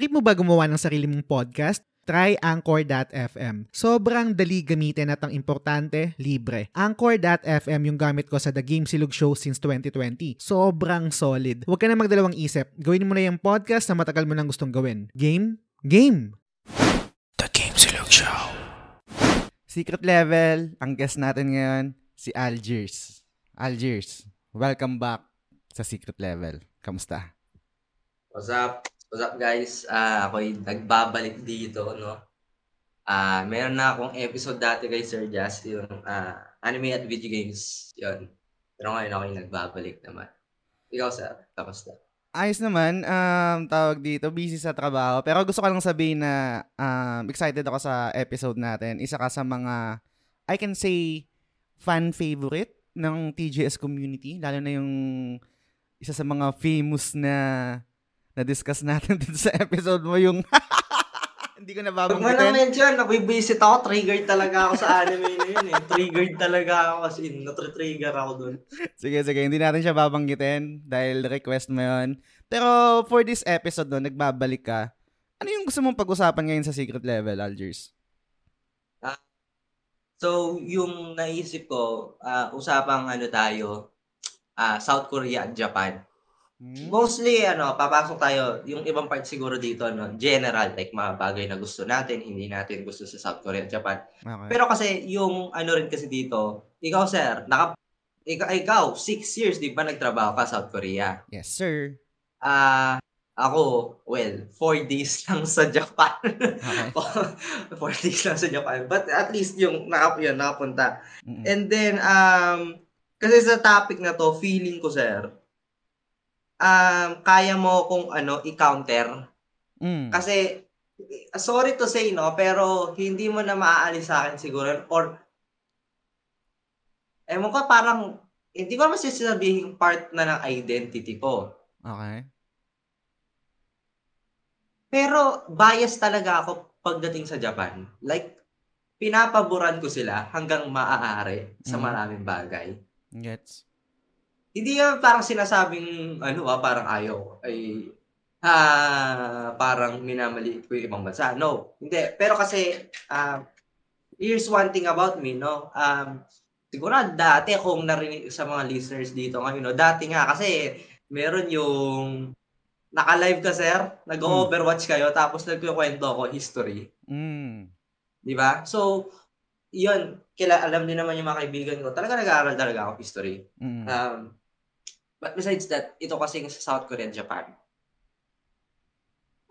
Trip mo ba gumawa ng sarili mong podcast? Try Anchor.fm. Sobrang dali gamitin at ang importante, libre. Anchor.fm yung gamit ko sa The Game Silog Show since 2020. Sobrang solid. Huwag ka na magdalawang isip. Gawin mo na yung podcast na matagal mo nang gustong gawin. Game? Game! The Game Silog Show. Secret level, ang guest natin ngayon, si Algiers. Algiers, welcome back sa Secret Level. Kamusta? What's up? What's up guys? Ah, ako'y nagbabalik dito, no? Ah, meron na akong episode dati kay Sir Jazz, yung ah, anime at video games, yun. Pero ngayon ako'y nagbabalik naman. Ikaw, sir, kamusta? Ayos naman, um, tawag dito, busy sa trabaho. Pero gusto ko lang sabihin na um, excited ako sa episode natin. Isa ka sa mga, I can say, fan favorite ng TGS community. Lalo na yung isa sa mga famous na na-discuss natin dito sa episode mo yung hindi ko Pag mo lang nababanggitin. mention, nabibisit ako, triggered talaga ako sa anime na yun eh. Triggered talaga ako kasi natritrigger ako dun. Sige, sige. Hindi natin siya babanggitin dahil request mo yun. Pero for this episode, no, nagbabalik ka. Ano yung gusto mong pag-usapan ngayon sa secret level, Algiers? So, yung naisip ko, ah, usapang ano tayo, ah, South Korea at Japan. Hmm? Mostly, ano, papasok tayo, yung ibang part siguro dito, no, general, like mga bagay na gusto natin, hindi natin gusto sa South Korea at Japan. Okay. Pero kasi, yung ano rin kasi dito, ikaw, sir, naka, ikaw, ikaw six years, di ba, nagtrabaho ka sa South Korea? yes, sir. Ah, ako, well, four days lang sa Japan. Okay. four days lang sa Japan. But at least yung nakap yun, nakapunta. Mm-mm. And then, um, kasi sa topic na to, feeling ko, sir, um, kaya mo kung ano, i-counter. Mm. Kasi, sorry to say, no, pero hindi mo na maaalis sa akin siguro. Or, ewan ko, parang, hindi ko naman part na ng identity ko. Okay. Pero, bias talaga ako pagdating sa Japan. Like, pinapaboran ko sila hanggang maaari sa Mhm. maraming bagay. Gets. Hindi yan parang sinasabing, ano ah, parang ayaw, ay, ah, parang minamaliit ko yung ibang bansa. No, hindi. Pero kasi, um, here's one thing about me, no? Um, siguro dati kung narinig sa mga listeners dito ngayon, no? Dati nga kasi, meron yung, naka-live ka, sir, nag-overwatch kayo, tapos nagkukwento ako history. Mm. Di ba? So, yun, kila, alam din naman yung mga kaibigan ko, talaga nag-aaral talaga ako history. Mm. Um, but besides that, ito kasi sa South Korea and Japan,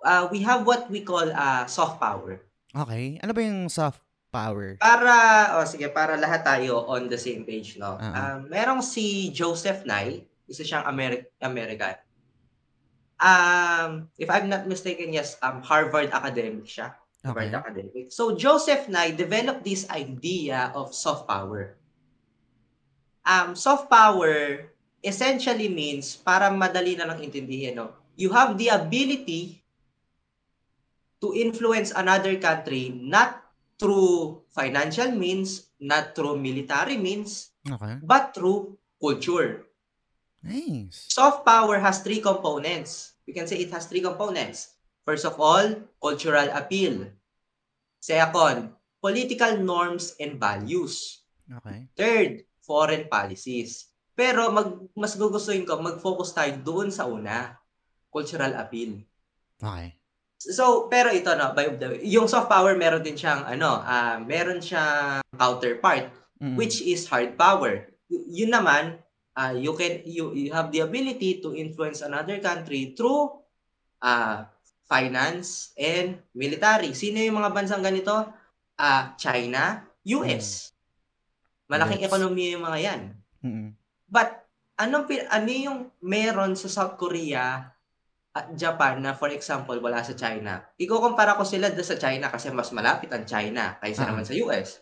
uh, we have what we call uh, soft power. okay. Ano ba yung soft power? Para, o oh, sige, para lahat tayo on the same page, no? Ah. Um, merong si Joseph Nye, isa siyang Ameri- American. Um, if I'm not mistaken, yes, um, Harvard academic siya. Okay. Harvard academic. So Joseph Nye developed this idea of soft power. Um, soft power essentially means, para madali na lang intindihin, no? you have the ability to influence another country not through financial means, not through military means, Okay. but through culture. Nice. Soft power has three components. We can say it has three components. First of all, cultural appeal. Second, political norms and values. Okay. Third, foreign policies. Pero mag, mas gugustuhin ko, mag-focus tayo doon sa una, cultural appeal. Okay. So, pero ito no, by the way, yung soft power meron din siyang ano, ah meron siyang counterpart Mm. which is hard power. Y- yun naman, uh, you can you, you have the ability to influence another country through uh, finance and military. Sino yung mga bansang ganito? Ah, China, US. Malaking Gets. ekonomiya yung mga yan. Mm. But anong ano yung meron sa South Korea at Japan na for example wala sa China? Ikukumpara ko sila sa China kasi mas malapit ang China kaysa Ah. naman sa US.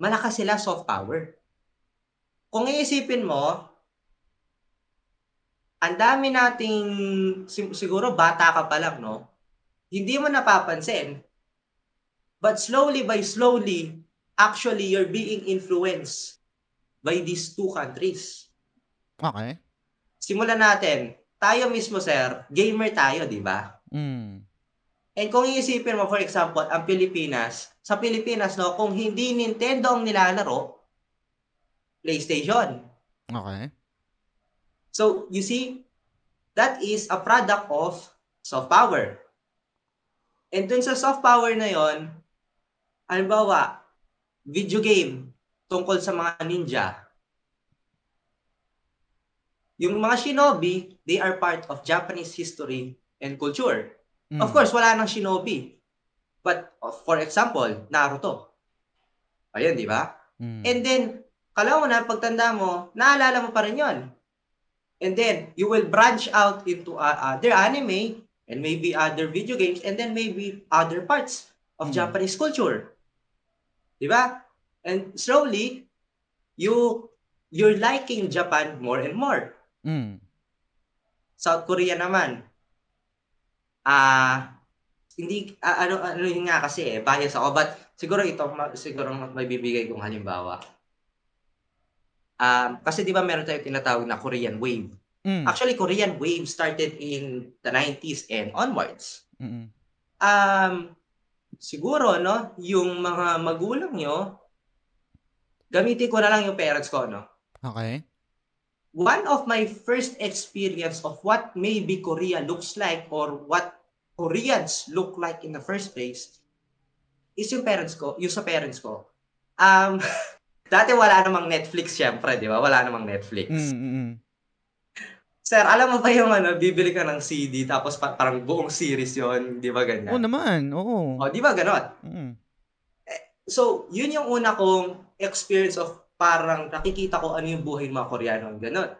Malakas sila soft power. Kung iisipin mo, ang dami nating si- siguro bata ka pa lang, no? Hindi mo napapansin. But slowly by slowly, actually you're being influenced by these two countries. Okay. Simulan natin. Tayo mismo, sir, gamer tayo, di ba? Mm. And kung iisipin mo, for example, ang Pilipinas, sa Pilipinas, no, kung hindi Nintendo ang nilalaro, PlayStation. Okay. So, you see, that is a product of soft power. And dun sa soft power na yon, halimbawa, video game tungkol sa mga ninja. Yung mga shinobi, they are part of Japanese history and culture. Mm. Of course, wala nang shinobi. But, for example, Naruto. Ayun, di ba? Mm. And then, kala mo na, pagtanda mo, naalala mo pa rin yon. And then, you will branch out into uh, other anime and maybe other video games and then maybe other parts of Mm. Japanese culture. Di ba? And slowly, you you're liking Japan more and more. Mm. South Korea naman. Ah, hindi ah, ano ano yun nga kasi eh, bias ako but siguro ito siguro may bibigay kong halimbawa. Um, kasi 'di ba meron tayong tinatawag na Korean wave. Mm. Actually, Korean wave started in the 90s and onwards. Mm. Um, siguro no, yung mga magulang nyo gamitin ko na lang yung parents ko no. Okay. one of my first experience of what maybe Korea looks like or what Koreans look like in the first place is yung parents ko, yung sa parents ko. Um, dati wala namang Netflix syempre, di ba? Wala namang Netflix. Mm. Mm. Sir, alam mo ba yung ano, bibili ka ng CD tapos pa- parang buong series yon di ba ganyan? Oo naman. Oo. O, di ba ganon? Mm. So, yun yung una kong experience of parang nakikita ko ano yung buhay ng mga Koreano. Ganon.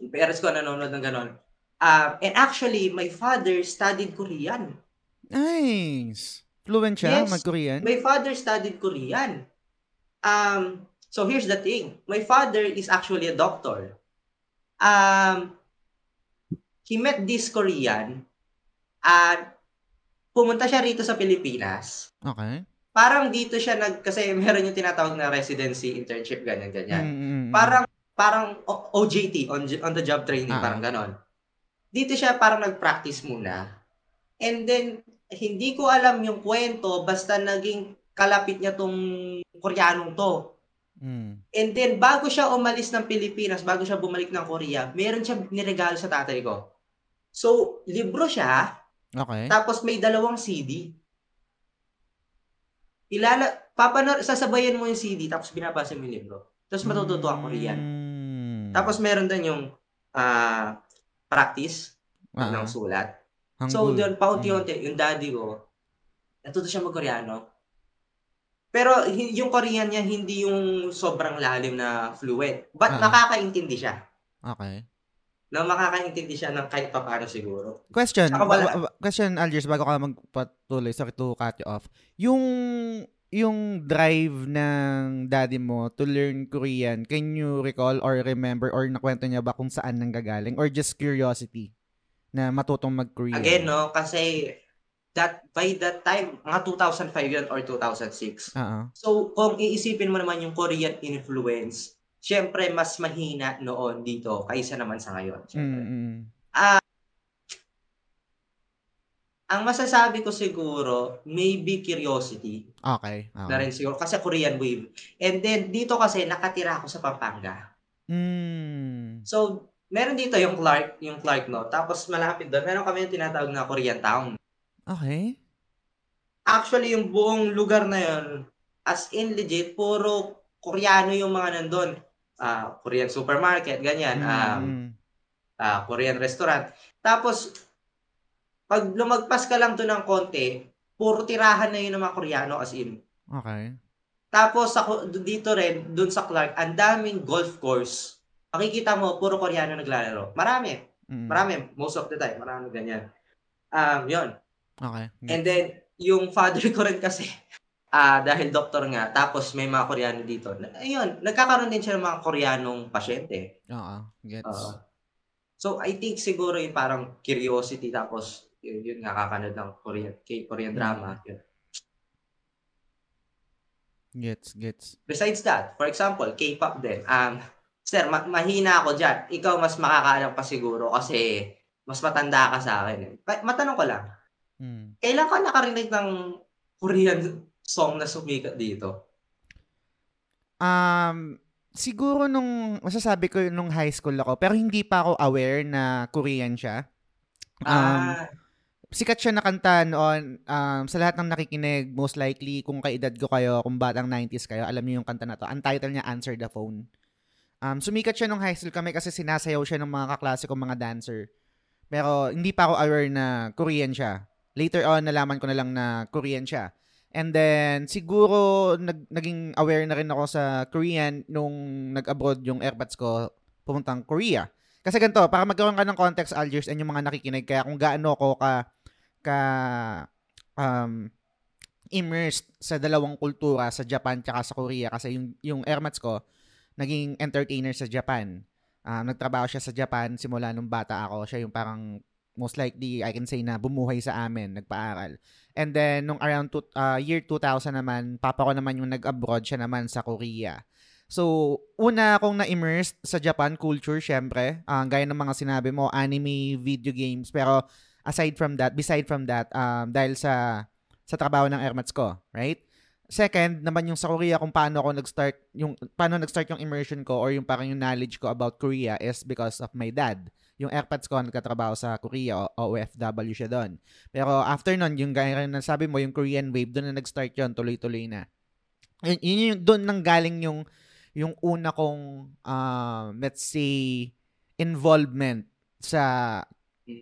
Yung parents ko nanonood ng ganon. Um, and actually, my father studied Korean. Nice. Fluent siya Yes. mag-Korean? My father studied Korean. Um, so here's the thing. My father is actually a doctor. Um, he met this Korean at pumunta siya rito sa Pilipinas. Okay. Parang dito siya nag kasi meron yung tinatawag na residency internship ganyan ganyan. Mm, mm, mm. Parang parang OJT on on the job training Ah. parang ganon. Dito siya parang nag-practice muna. And then hindi ko alam yung kwento basta naging kalapit niya tong Koreanong to. Mm. And then bago siya umalis ng Pilipinas, bago siya bumalik ng Korea, meron siya niregalo sa tatay ko. So, libro siya, Okay. tapos may dalawang CD. Ilala, papanor, sasabayan mo yung CD, tapos binabasa mo yung libro. Tapos matututo ang Korean. Mm. Tapos meron din yung ah, practice Ah, ng sulat. Hangul. So, doon, paunti-unti, yung daddy ko, natuto siya mag-Koreano. Pero yung Korean niya, hindi yung sobrang lalim na fluent. But Ah. nakakaintindi siya. Okay. Na makakaintindi siya ng kahit paano siguro. Question. Saka wala. ba- ba- question, Algiers, bago ka magpatuloy. Sorry to cut you off. Yung yung drive ng daddy mo to learn Korean, can you recall or remember or nakwento niya ba kung saan nanggagaling? Or just curiosity na matutong mag-Korean? Again, no, kasi that by that time, mga 2005 yun or 2006. Oo. So, kung iisipin mo naman yung Korean influence, syempre mas mahina noon dito kaysa naman sa ngayon. Syempre. mm. Ang masasabi ko siguro, maybe curiosity Okay. okay. na rin siguro. Kasi Korean wave. And then, dito kasi, nakatira ako sa Pampanga. Mm. So, meron dito yung Clark, yung Clark, no? Tapos, malapit doon, meron kami yung tinatawag na Korean Town. Okay. Actually, yung buong lugar na yun, as in legit, puro Koreano yung mga nandun. Ah, Korean supermarket, ganyan. Um, Mm, ah, Korean restaurant. Tapos, pag lumagpas ka lang to ng konti, puro tirahan na yun ng mga Koreano as in. Okay. Tapos ako dito rin, dun sa Clark, ang daming golf course. Makikita mo, puro Koreano naglalaro. Marami. Mm. Marami. Most of the time. Marami ganyan. Um, yon Okay. And then, yung father ko rin kasi, ah dahil doktor nga, tapos may mga Koreano dito. Ayun, nagkakaroon din siya ng mga Koreanong pasyente. Oo. Gets. Oo. so, I think siguro yung parang curiosity, tapos yun, yun nga kakanood ng Korean, kay Korean drama. Yun. Gets. Gets. Besides that, for example, K-pop din. Um, sir, ma- mahina ako dyan. Ikaw mas makakaalam pa siguro kasi mas matanda ka sa akin. Eh. Matanong ko lang, Mm. kailan ka nakarinig ng Korean song na sumikat dito? Um, siguro nung, masasabi ko nung high school ako, pero hindi pa ako aware na Korean siya. Um, ah, sikat siya na kanta noon um, sa lahat ng nakikinig, most likely kung kaedad ko kayo, kung batang 90s kayo, alam niyo yung kanta na to. Ang title niya, Answer the Phone. Um, sumikat siya nung high school kami kasi sinasayaw siya ng mga kaklase kong mga dancer. Pero hindi pa ako aware na Korean siya. Later on, nalaman ko na lang na Korean siya. And then, siguro, nag, naging aware na rin ako sa Korean nung nag-abroad yung airpods ko pumuntang Korea. Kasi ganito, para magkaroon ka ng context, Algiers, and yung mga nakikinig, kaya kung gaano ko ka, ka, um, immersed sa dalawang kultura, sa Japan tsaka sa Korea, kasi yung, yung airmats ko, naging entertainer sa Japan. Um, nagtrabaho siya sa Japan simula nung bata ako. Siya yung parang most likely I can say na bumuhay sa amin, nagpaaral. And then nung around two, uh, year 2000 naman, papa ko naman yung nag-abroad siya naman sa Korea. So, una akong na-immersed sa Japan culture, syempre. Uh, gaya ng mga sinabi mo, anime, video games. Pero aside from that, beside from that, um, dahil sa sa trabaho ng airmats ko, right? Second, naman yung sa Korea kung paano ako nag-start, yung paano nag-start yung immersion ko or yung parang yung knowledge ko about Korea is because of my dad. Yung airpads ko, nagkatrabaho sa Korea, OFW siya doon. Pero after nun, yung gaya na sabi mo, yung Korean wave, doon na nag-start yun, tuloy-tuloy na. Yun, yun yung, doon nang galing yung, yung una kong, uh, let's say, involvement sa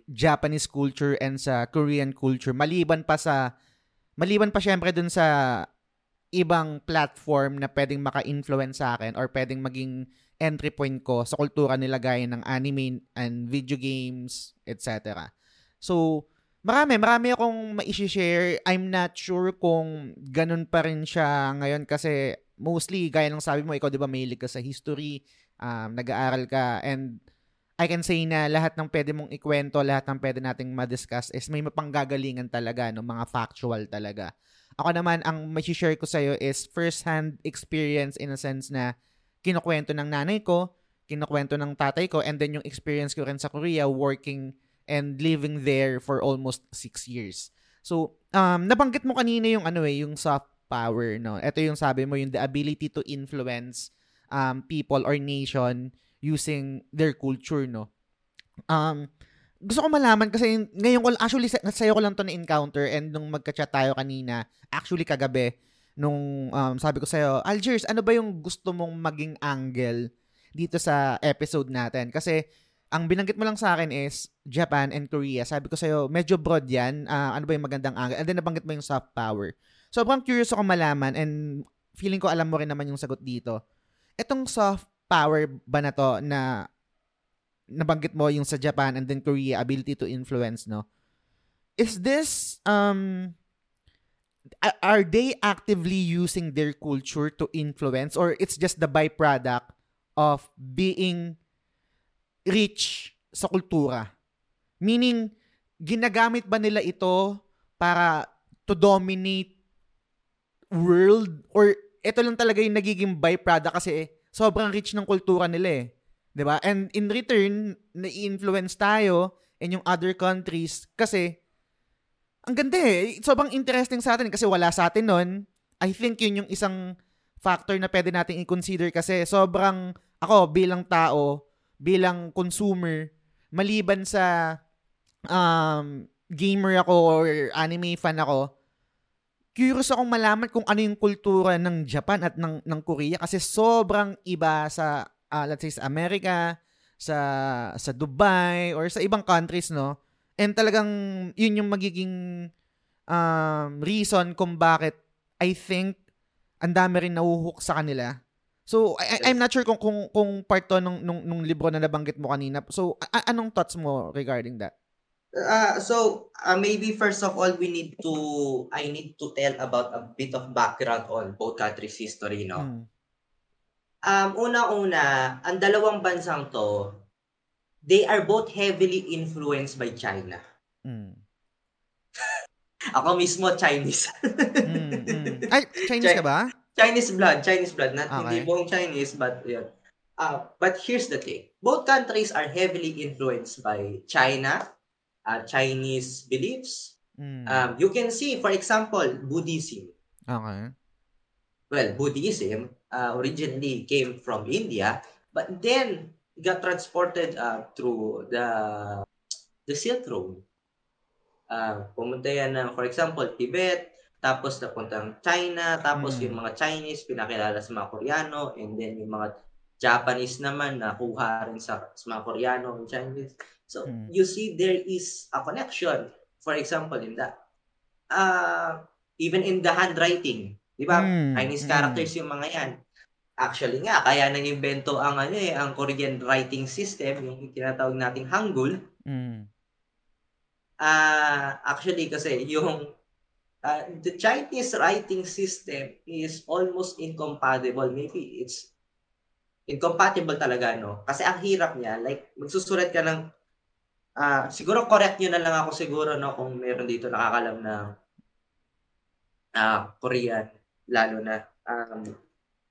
Japanese culture and sa Korean culture. Maliban pa sa, maliban pa syempre dun sa ibang platform na pwedeng maka-influence sa akin or pwedeng maging entry point ko sa kultura nila gaya ng anime and video games, etc. So, marami, marami akong ma-share. I'm not sure kung ganun pa rin siya ngayon kasi mostly, gaya ng sabi mo, ikaw di ba mahilig ka sa history, um, nag-aaral ka, and I can say na lahat ng pwede mong ikwento, lahat ng pwede nating ma-discuss is may mapanggagalingan talaga, no? mga factual talaga. Ako naman, ang may share ko sa'yo is first-hand experience in a sense na kinukwento ng nanay ko, kinukwento ng tatay ko, and then yung experience ko rin sa Korea working and living there for almost six years. So, um, nabanggit mo kanina yung ano eh, yung soft power, no? Ito yung sabi mo, yung the ability to influence um, people or nation using their culture, no? Um, gusto ko malaman kasi ngayon ko, actually, sa'yo ko lang to na-encounter and nung magka-chat tayo kanina, actually kagabi, nung um, sabi ko sa'yo, Algiers, ano ba yung gusto mong maging angle dito sa episode natin? Kasi, ang binanggit mo lang sa akin is Japan and Korea. Sabi ko sa'yo, medyo broad yan. Uh, ano ba yung magandang angle? And then nabanggit mo yung soft power. Sobrang curious ako malaman and feeling ko alam mo rin naman yung sagot dito. Itong soft power ba na to na nabanggit mo yung sa Japan and then Korea ability to influence no is this um are they actively using their culture to influence or it's just the byproduct of being rich sa kultura? Meaning ginagamit ba nila ito para to dominate world? Or ito lang talaga yung nagiging byproduct kasi sobrang rich ng kultura nila eh. 'Di ba? And in return, na-influence tayo in yung other countries kasi ang ganda eh. Sobrang interesting sa atin kasi wala sa atin nun. I think yun yung isang factor na pwede nating i-consider kasi sobrang ako bilang tao, bilang consumer, maliban sa um, gamer ako or anime fan ako, curious akong malaman kung ano yung kultura ng Japan at ng, ng Korea kasi sobrang iba sa uh, let's say sa Amerika, sa sa Dubai or sa ibang countries no. And talagang yun yung magiging um, reason kung bakit I think ang dami rin nahuhook sa kanila. So I, I'm not sure kung kung kung part to nung, nung nung libro na nabanggit mo kanina. So a- anong thoughts mo regarding that? Uh, so uh, maybe first of all we need to I need to tell about a bit of background on both countries history no. Hmm. Um, una-una, ang dalawang bansang to, they are both heavily influenced by China. Mm. Ako mismo Chinese. mm, mm. Ay, Chinese ka ba? Chinese blood, Chinese blood. Not okay. hindi buong Chinese, but yun. Uh, but here's the thing. Both countries are heavily influenced by China uh, Chinese beliefs. Mm. Um, you can see, for example, Buddhism. okay. Well, Buddhism uh, originally came from India, but then got transported uh, through the the Silk Road. Uh, pumunta yan ng, for example, Tibet, tapos napuntang China, tapos Mm. yung mga Chinese pinakilala sa mga Koreano, and then yung mga Japanese naman nakuha rin sa, sa mga Koreano and Chinese. So, Mm. you see there is a connection. For example, in that. Uh, even in the handwriting, di ba? Mm, Chinese mm. characters yung mga yan. Actually nga, kaya nang invento ang ano eh, ang Korean writing system, yung tinatawag nating Hangul. Mm. Ah, actually kasi yung ah, the Chinese writing system is almost incompatible. Maybe it's incompatible talaga, no? Kasi ang hirap niya, like, magsusulat ka ng, ah, siguro correct nyo na lang ako siguro, no, kung meron dito nakakalam ng ah, Korean, lalo na. Um,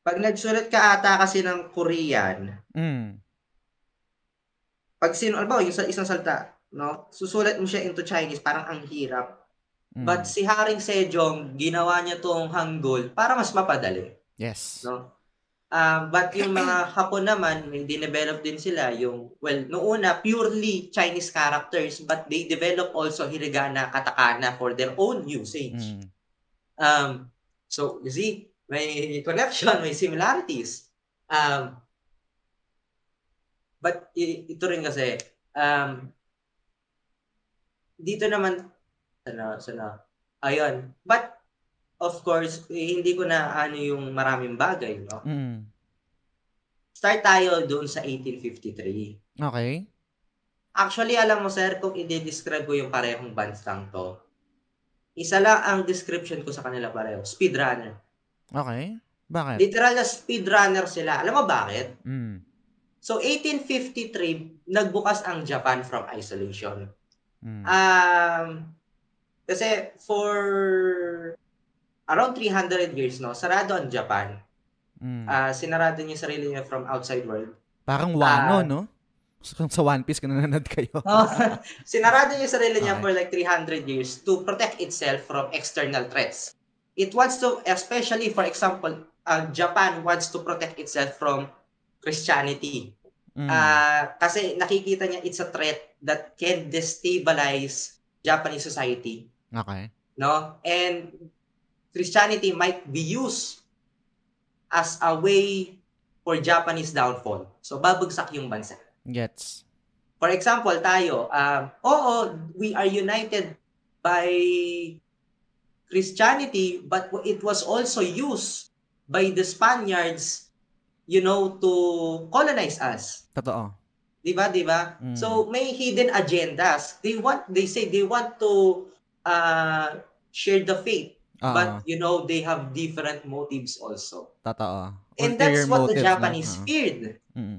pag nagsulat ka ata kasi ng Korean, Mm. pag sino, alam mo, yung sa isang salta, no, susulat mo siya into Chinese, parang ang hirap. Mm. But si Haring Sejong, ginawa niya tong Hangul para mas mapadali. yes. No? Um, but yung mga Hapon naman, may dinevelop din sila yung, well, noong una, purely Chinese characters, but they develop also hiragana, katakana for their own usage. Mm. Um, so, you see, may connection, may similarities. Um, but ito rin kasi, um, dito naman, sana, sana, ayun. But, of course, eh, hindi ko na ano yung maraming bagay, no? Mm. Start tayo doon sa 1853. Okay. Actually, alam mo, sir, kung i-describe ko yung parehong bansang to, isa lang ang description ko sa kanila pareho, speedrunner. Okay. Bakit? Literal na speedrunner sila. Alam mo bakit? Mm. So, 1853, nagbukas ang Japan from isolation. Mm. Um, kasi for around 300 years, no, sarado ang Japan. Mm. Ah, sinarado niya sarili niya from outside world. Parang Wano, ah, no? Kung sa One Piece ka nanonood kayo. sinarado niya sarili niya Okay. for like 300 years to protect itself from external threats. It wants to, especially for example, uh, Japan wants to protect itself from Christianity. Mm. Ah, kasi nakikita niya it's a threat that can destabilize Japanese society, okay. no? And Christianity might be used as a way for Japanese downfall. So babagsak yung bansa. Gets. For example, tayo, um, oo, we are united by Christianity, but it was also used by the Spaniards, you know, to colonize us. Totoo. Di ba, di ba? Mm. So may hidden agendas. They want they say they want to uh share the faith, Oo. but you know they have different motives also. Totoo. And that's what the motives, no? Japanese Oo. feared. Mm.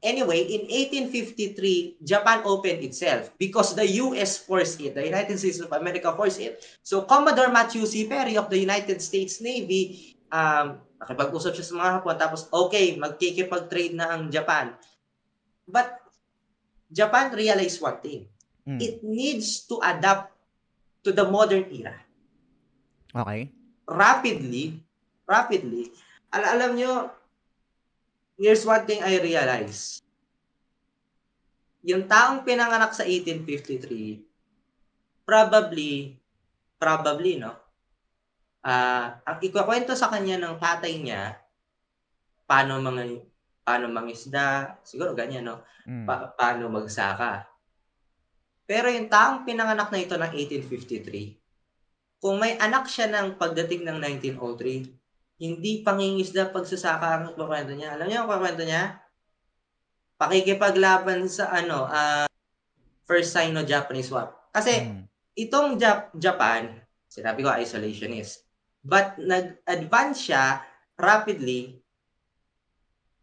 Anyway, in 1853, Japan opened itself because the US forced it. The United States of America forced it. So Commodore Matthew C. Perry of the United States Navy, um, nakipag-usap siya sa mga Hapon, tapos okay, magkikipag-trade na ang Japan. But Japan realized one thing. Mm. It needs to adapt to the modern era. Okay. Rapidly, rapidly. Al- alam nyo, here's one thing I realize. Yung taong pinanganak sa 1853, probably, probably, no? Ah, ang ikukwento sa kanya ng tatay niya, paano mga paano mangisda, siguro ganyan, no? Mm. Pa- paano magsaka. Pero yung taong pinanganak na ito ng 1853, kung may anak siya ng pagdating ng 1903, hindi pangingisda pagsasaka ang kwento niya. Alam niyo ang kwento niya? Pakikipaglaban sa ano, ah, First Sino-Japanese War. Kasi Mm. itong Jap- Japan, sinabi ko isolationist, but nag-advance siya rapidly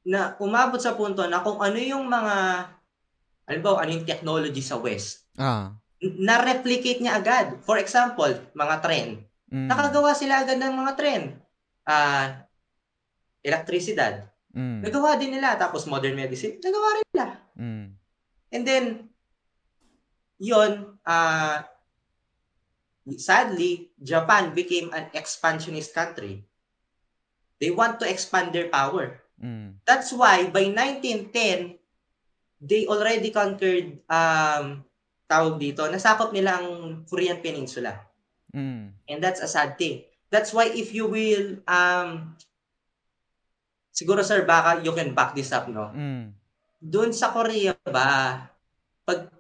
na umabot sa punto na kung ano yung mga, alam ba, ano yung technology sa West, Ah. na-replicate niya agad. For example, mga tren. Mm. Nakagawa sila agad ng mga tren. Ah, elektrisidad. Mm. Nagawa din nila. Tapos modern medicine, nagawa rin nila. Mm. And then, yun, ah, sadly, Japan became an expansionist country. They want to expand their power. Mm. That's why by 1910, they already conquered, um, tawag dito, nasakop nila ang Korean Peninsula. Mm. And that's a sad thing. That's why if you will, um, siguro sir, baka you can back this up, no? Mm. Doon sa Korea ba, pag,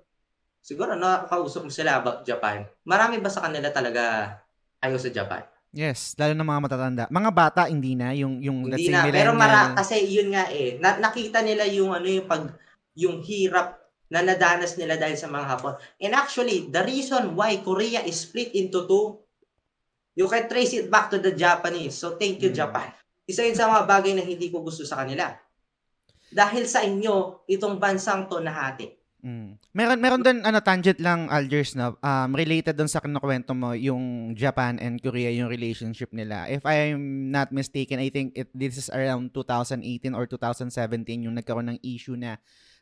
siguro nakakausap mo sila about Japan, marami ba sa kanila talaga ayaw sa Japan? Yes, lalo ng mga matatanda. Mga bata hindi na yung yung let's Hindi say na, pero millennial. mara, kasi yun nga eh, na, nakita nila yung ano yung pag, yung hirap na nadanas nila dahil sa mga Hapon. And actually, the reason why Korea is split into two, you can trace it back to the Japanese. So thank you, Mm. Japan. Isa yun sa mga bagay na hindi ko gusto sa kanila. Dahil sa inyo, itong bansang to nahati. Mm. Meron meron doon ano tangent lang Algers no. Um related doon sa kinukuwento mo yung Japan and Korea yung relationship nila. If I'm not mistaken, I think it this is around 2018 or 2017 yung nagkaroon ng issue na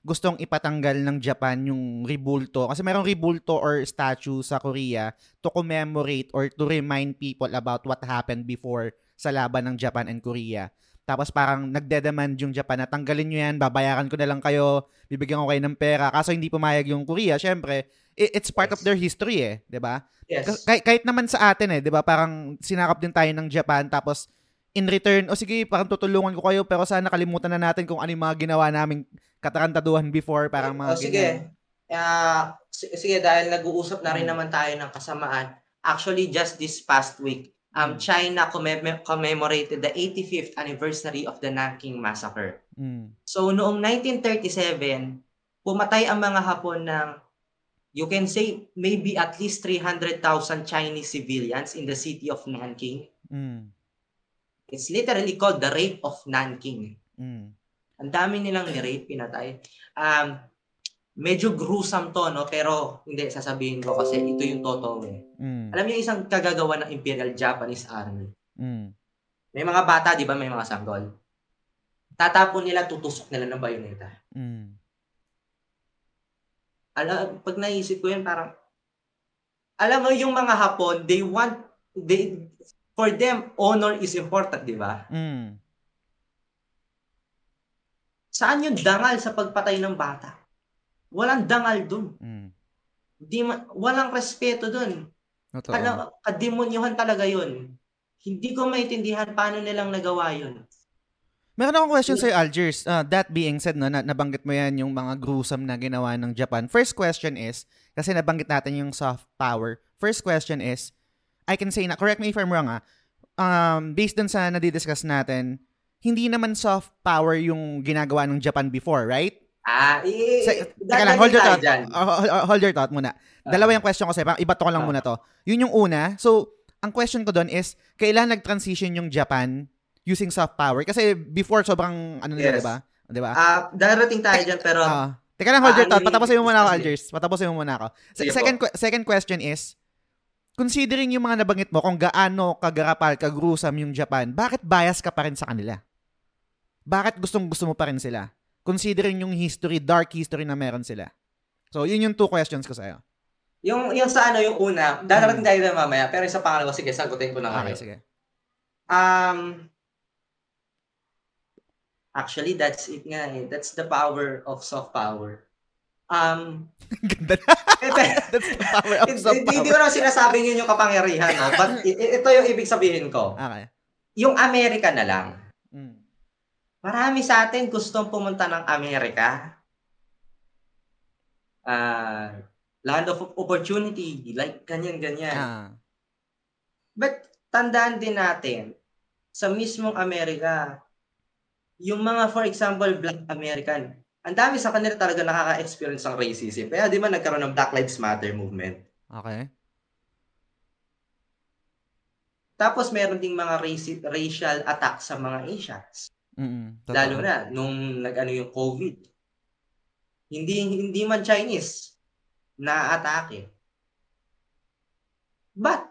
gustong ipatanggal ng Japan yung ribulto kasi merong ribulto or statue sa Korea to commemorate or to remind people about what happened before sa laban ng Japan and Korea. Tapos parang nagdedemand yung Japan na tanggalin nyo yan, babayaran ko na lang kayo, bibigyan ko kayo ng pera. Kaso hindi pumayag yung Korea, syempre, it's part of Yes. their history eh, 'di ba? Yes. Ka- kahit, kahit naman sa atin eh, 'di ba? Parang sinakap din tayo ng Japan tapos in return, o sige, parang tutulungan ko kayo pero sana kalimutan na natin kung ano yung mga ginawa naming katarantaduhan before, parang mga Oh, sige. ganyan. Si- sige, dahil nag-uusap na rin Mm. naman tayo ng kasamaan. Actually, just this past week, um, Mm. China commem- commemorated the 85th anniversary of the Nanking Massacre. Mm. So, noong 1937, pumatay ang mga Hapon ng, you can say, maybe at least 300,000 Chinese civilians in the city of Nanking. Mm. It's literally called the Rape of Nanking. Mm. Ang dami nilang ni-rape, pinatay. Um, medyo gruesome to, no? Pero hindi, sasabihin ko kasi ito yung totoo eh. Mm. Alam niyo isang kagagawa ng Imperial Japanese Army. Mm. May mga bata, di ba? May mga sanggol. Tatapon nila, tutusok nila ng bayoneta. Mm. Alam, pag naisip ko yun, parang, alam mo, yung mga Hapon, they want, they, for them, honor is important, di ba? Mm. Saan yung dangal sa pagpatay ng bata? Walang dangal dun. Mm. Di ma- walang respeto dun. Totoo. Alam, kademonyuhan talaga yun. Hindi ko maintindihan paano nilang nagawa yun. Meron akong question sa'yo, Algiers. Uh, that being said, no, na, nabanggit mo yan yung mga gruesome na ginawa ng Japan. First question is, kasi nabanggit natin yung soft power. First question is, I can say na, correct me if I'm wrong ah, um, based dun sa nadidiscuss natin, hindi naman soft power yung ginagawa ng Japan before, right? Ah, i- Sa, teka lang, hold your thought. dyan. Uh, uh, hold your thought muna. Dalawa yung question ko sa'yo. Parang ibato ko lang Ah. muna to. Yun yung una. So, ang question ko doon is, kailan nag-transition yung Japan using soft power? Kasi before, sobrang, ano nila, Yes. di ba? Di ba? Ah, darating tayo dyan, pero Ah. teka lang, hold your Ah, thought. yung Patapusin mo muna ako, Algiers. Patapusin mo muna ako. Se- second, second question is, considering yung mga nabanggit mo, kung gaano kagarapal, kagruesome yung Japan, bakit bias ka pa rin sa kanila? Bakit gustong gusto mo pa rin sila? Considering yung history, dark history na meron sila. So, yun yung two questions ko sa'yo. yung, yung sa ano, yung una, darating tayo dyan mamaya, pero yung sa pangalawa, sige, sagutin ko na nga. Okay, kayo. sige. Um, actually, that's it nga eh. That's the power of soft power. Um, Ganda na. That's the power of soft hindi, hindi ko na sinasabing yun yung kapangyarihan, no? But i- i- ito yung ibig sabihin ko. Okay. Yung Amerika na lang. Mm. Marami sa atin gustong pumunta ng Amerika. Ah, land of opportunity, like ganyan-ganyan. Ah. But tandaan din natin, sa mismong Amerika, yung mga, for example, Black American, ang dami sa kanila talaga nakaka-experience ng racism. Kaya di ba nagkaroon ng Black Lives Matter movement? Okay. Tapos meron ding mga raci- racial attack sa mga Asians. Totoo. Lalo na nung nag-ano yung COVID. Hindi hindi man Chinese na atake. But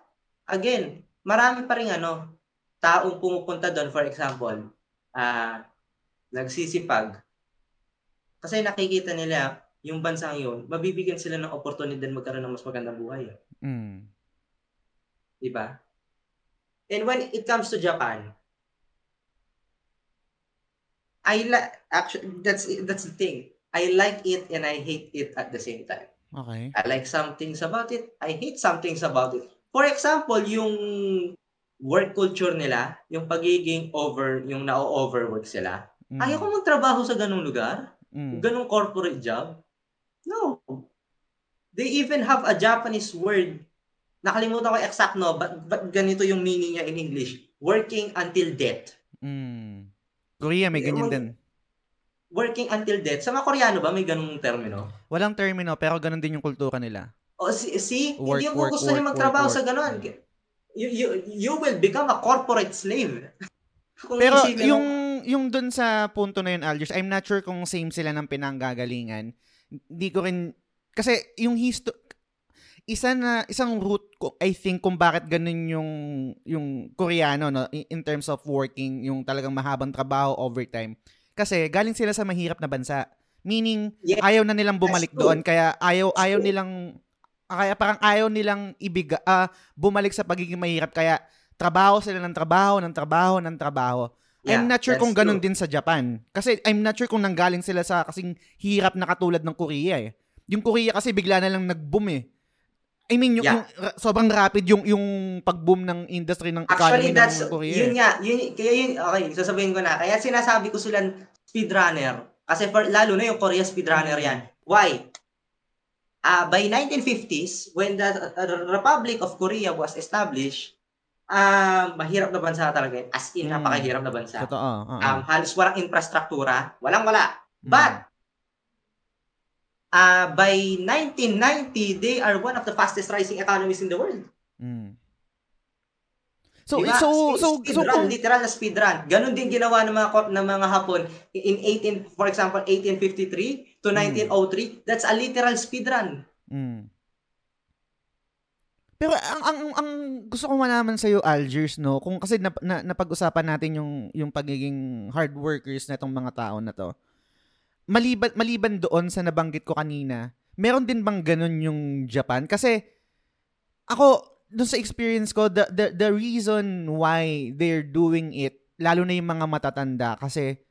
again, marami pa rin ano taong pumupunta doon for example, ah nagsisipag kasi nakikita nila yung bansang yun, mabibigyan sila ng oportunidad magkaroon ng mas magandang buhay. Mm. Di ba? And when it comes to Japan, I like actually that's that's the thing. I like it and I hate it at the same time. Okay. I like some things about it. I hate some things about it. For example, yung work culture nila, yung pagiging over, yung na-overwork sila. Mm. Ayaw ko magtrabaho sa ganung lugar. Mm. Ganung corporate job. No. They even have a Japanese word. Nakalimutan ko exact no, but, but ganito yung meaning niya in English. Working until death. Mm. Korea may ganyan din. Working until death. Sa mga Koreano ba may ganung termino? Walang termino pero ganun din yung kultura nila. O si, see, Work, hindi mo work, gusto niya work, magtrabaho work, sa work. ganon. You, you, you will become a corporate slave. Kung Pero yung yung dun sa punto na yun, Algiers, I'm not sure kung same sila ng pinanggagalingan. Hindi ko rin kasi yung histo isa na isang root ko I think kung bakit ganun yung yung Koreano no in, terms of working yung talagang mahabang trabaho overtime kasi galing sila sa mahirap na bansa meaning Yes, ayaw na nilang bumalik that's true. doon kaya ayaw That's ayaw true. nilang kaya parang ayaw nilang ibiga ah, bumalik sa pagiging mahirap kaya trabaho sila ng trabaho ng trabaho ng trabaho Yeah, I'm not sure kung ganun true. din sa Japan. Kasi I'm not sure kung nanggaling sila sa kasing hirap na katulad ng Korea eh. Yung Korea kasi bigla na lang nag-boom eh. I mean, yung, Yeah. yung ra- sobrang rapid yung yung pag-boom ng industry ng Actually, economy that's, ng Korea. yun eh. nga, yun, kaya yun, okay, sasabihin ko na. Kaya sinasabi ko silang speedrunner. Kasi for, lalo na yung Korea speedrunner yan. Why? Ah, by 1950s, when the uh, Republic of Korea was established, ah mahirap na bansa talaga. yun. As in, Mm. napakahirap na bansa. Totoo. oo. Um, halos walang infrastruktura. Walang wala. Mm. But, ah by 1990, they are one of the fastest rising economies in the world. Mm. So, Diba? so, so, speed so, run, kung, literal na speed run. Ganon din ginawa ng mga ng mga Hapon in 18 for example 1853 to Hmm. 1903. That's a literal speed run. Mm. Pero ang ang ang gusto ko malaman sa iyo Algiers no, kung kasi nap, na, napag-usapan natin yung yung pagiging hard workers na itong mga tao na to. Maliban maliban doon sa nabanggit ko kanina, meron din bang ganun yung Japan? Kasi ako doon sa experience ko, the, the the reason why they're doing it, lalo na yung mga matatanda kasi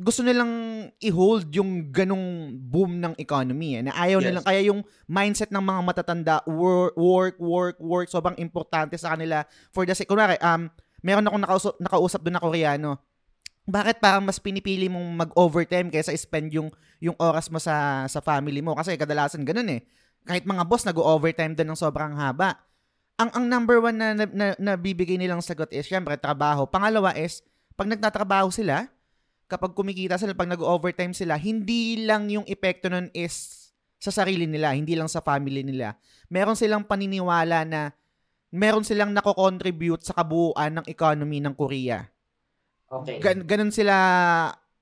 gusto nilang i-hold yung ganong boom ng economy eh. Na ayaw Yes. nilang, kaya yung mindset ng mga matatanda, work, work, work, work, sobrang importante sa kanila for the sake. Kunwari, um, meron akong nakausap, nakausap doon na Koreano. Bakit parang mas pinipili mong mag-overtime kaysa spend yung yung oras mo sa sa family mo? Kasi kadalasan ganun eh. Kahit mga boss nag-overtime din ng sobrang haba. Ang ang number one na, na, na, na bibigay nilang sagot is syempre trabaho. Pangalawa is pag nagtatrabaho sila, kapag kumikita sila, pag nag-overtime sila, hindi lang yung epekto nun is sa sarili nila, hindi lang sa family nila. Meron silang paniniwala na meron silang nako-contribute sa kabuuan ng economy ng Korea. Okay. Gan- ganun sila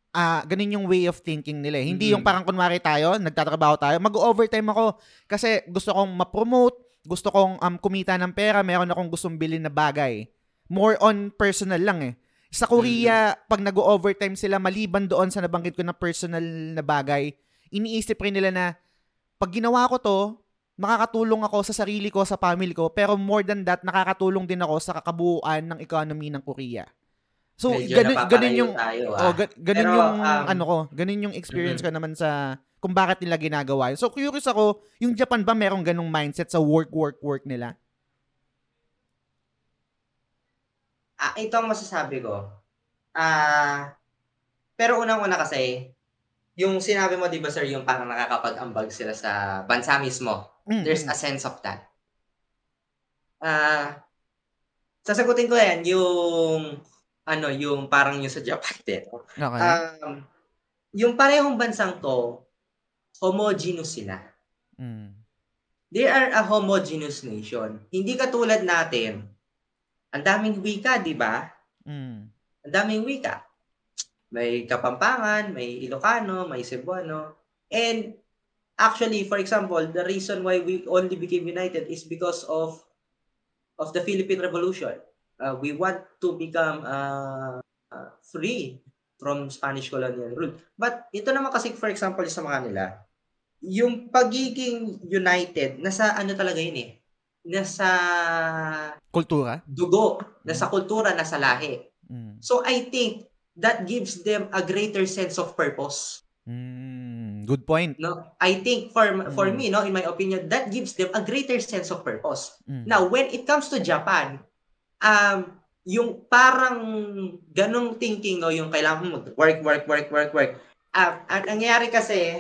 ah ganun yung way of thinking nila. eh. Hindi Mhm. yung parang kunwari tayo, nagtatrabaho tayo, mag-overtime ako kasi gusto kong ma-promote, gusto kong um, kumita ng pera, meron akong gustong bilhin na bagay. More on personal lang eh. Sa Korea, pag nag-overtime sila, maliban doon sa nabanggit ko na personal na bagay, iniisip rin nila na pag ginawa ko to, makakatulong ako sa sarili ko, sa family ko, pero more than that, nakakatulong din ako sa kakabuuan ng economy ng Korea. So, Medyo ganun, ganun yung, tayo, ah. oh, ga- ganun Pero, yung, um, ano ko, ganun yung experience mhm. ko naman sa, kung bakit nila ginagawa. So, curious ako, yung Japan ba merong ganung mindset sa work, work, work nila? Ah, ito ang masasabi ko. Ah, pero unang-una kasi, yung sinabi mo, di ba sir, yung parang nakakapag-ambag sila sa bansa mismo. Mm, There's a sense of that. Ah, sasagutin ko yan, yung, ano, yung parang yung sa Japan din. Okay. Um, yung parehong bansang to, homogeneous sila. Mm. They are a homogeneous nation. Hindi katulad natin. Ang daming wika, di ba? Mm. Ang daming wika. May Kapampangan, may Ilocano, may Cebuano. And actually, for example, the reason why we only became united is because of of the Philippine Revolution. Uh, we want to become uh, uh, free from Spanish colonial rule. But ito naman kasi, for example, sa mga nila, yung pagiging united, nasa ano talaga yun eh. Nasa Kultura? dugo, nasa kultura, nasa lahi. Mm. So I think that gives them a greater sense of purpose. Mm. Good point. No, I think for for Mm. me, no, in my opinion, that gives them a greater sense of purpose. Mm. Now, when it comes to Japan, um, yung parang ganong thinking, no, yung kailangan mo mag-work, work, work, work, work. Ah, ang nangyayari kasi,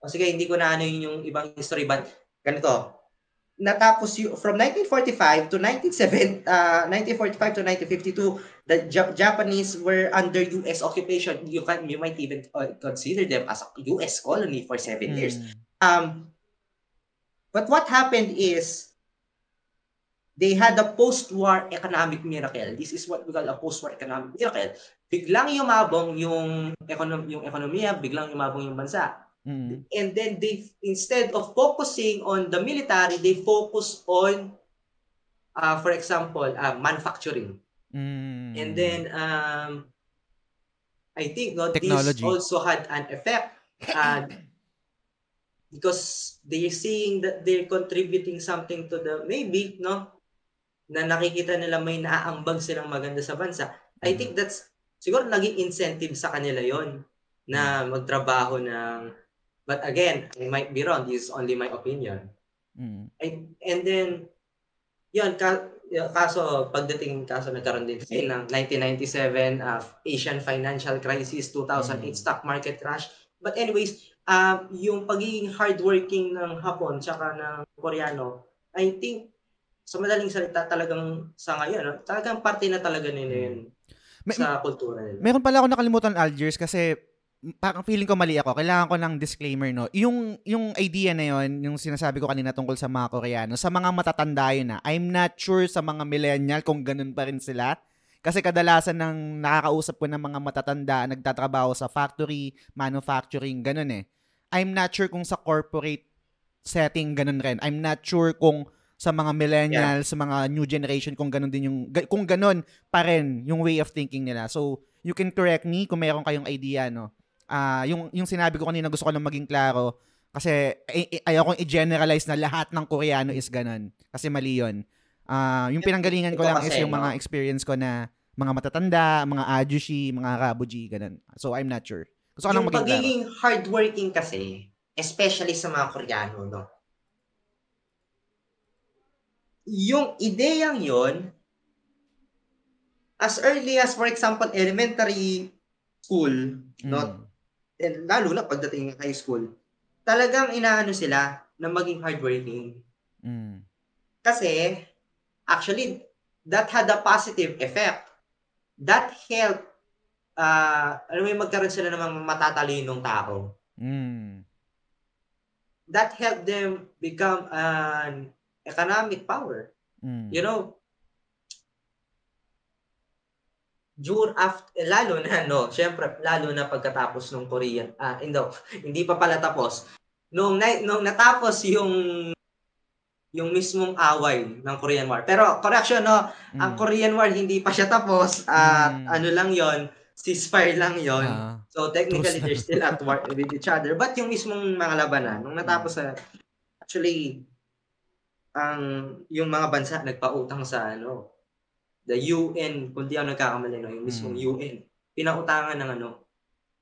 o sige, hindi ko na ano yun yung ibang history, but ganito, natapos yung, from 1945 to 1970, uh, 1945 to 1952, the Ja- Japanese were under U.S. occupation. You can, you might even uh, consider them as a U.S. colony for seven years. Mm. Um, but what happened is they had a post-war economic miracle. This is what we call a post-war economic miracle. Biglang yumabong yung ekonom yung ekonomiya, biglang yumabong yung bansa. Mm. And then they instead of focusing on the military, they focus on uh, for example, uh, manufacturing. Mm. And then um I think no, this Technology. also had an effect uh, because they're seeing that they're contributing something to the maybe no na nakikita nila may naaambag silang maganda sa bansa. I think that's siguro naging incentive sa kanila yon na magtrabaho ng but again, I might be wrong. This is only my opinion. Mm. And, and then, yun, ka, kaso, pagdating, kaso nagkaroon din kasi ng 1997 uh, Asian financial crisis, 2008 Mm. stock market crash. But anyways, uh, yung pagiging hardworking ng Hapon tsaka ng Koreano, I think, sa madaling salita talagang sa ngayon, no, talagang parte na talaga nila yun May- sa kultura nila. Meron pala ako nakalimutan, Algiers, kasi parang feeling ko mali ako. Kailangan ko ng disclaimer, no? Yung, yung idea na yon yung sinasabi ko kanina tungkol sa mga Koreano, sa mga matatanda yun na, I'm not sure sa mga millennial kung ganun pa rin sila. Kasi kadalasan ng nakakausap ko ng mga matatanda, nagtatrabaho sa factory, manufacturing, ganun eh. I'm not sure kung sa corporate setting ganun rin. I'm not sure kung sa mga millennials, sa mga new generation kung ganun din yung kung ganun pa rin yung way of thinking nila. So, you can correct me kung meron kayong idea, no? Ah, yung yung sinabi ko kanina gusto ko lang maging klaro kasi ay, ay- i-generalize na lahat ng Koreano is ganun kasi mali 'yon. Ah, yung pinanggalingan ko Ito lang kasi, is yung no? mga experience ko na mga matatanda, mga ajushi, mga rabuji, ganun. So, I'm not sure. Gusto ko lang maging klaro. pagiging hardworking kasi, especially sa mga Koreano, no? Yung ideyang yon as early as, for example, elementary school, no? Mm. And lalo na pagdating ng high school, talagang inaano sila na maging hardworking. Mm. Kasi, actually, that had a positive effect. That helped, uh, alam mo yung magkaroon sila ng mga matatalinong tao. Mm. That helped them become an economic power. Mm. You know, dur after, lalo na, no, syempre, lalo na pagkatapos ng Korean, ah, hindi, hindi pa pala tapos. Nung, na, nung natapos yung yung mismong away ng Korean War. Pero, correction, no, ang Mm. Korean War hindi pa siya tapos at Mm. ano lang yon ceasefire lang yon Ah. So technically they're still at war with each other. But yung mismong mga labanan, nung natapos sa actually ang yung mga bansa nagpautang sa ano the UN, kung di ako nagkakamali no, yung mismong Mm. UN, pinautangan ng ano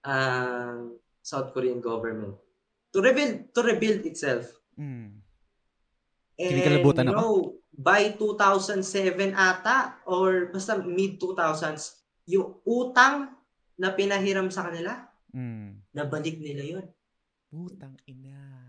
ang South Korean government to rebuild to rebuild itself. Mm. And you ako. know, by 2007 ata or basta mid 2000s, yung utang na pinahiram sa kanila, Mm. nabalik nila yon Putang ina.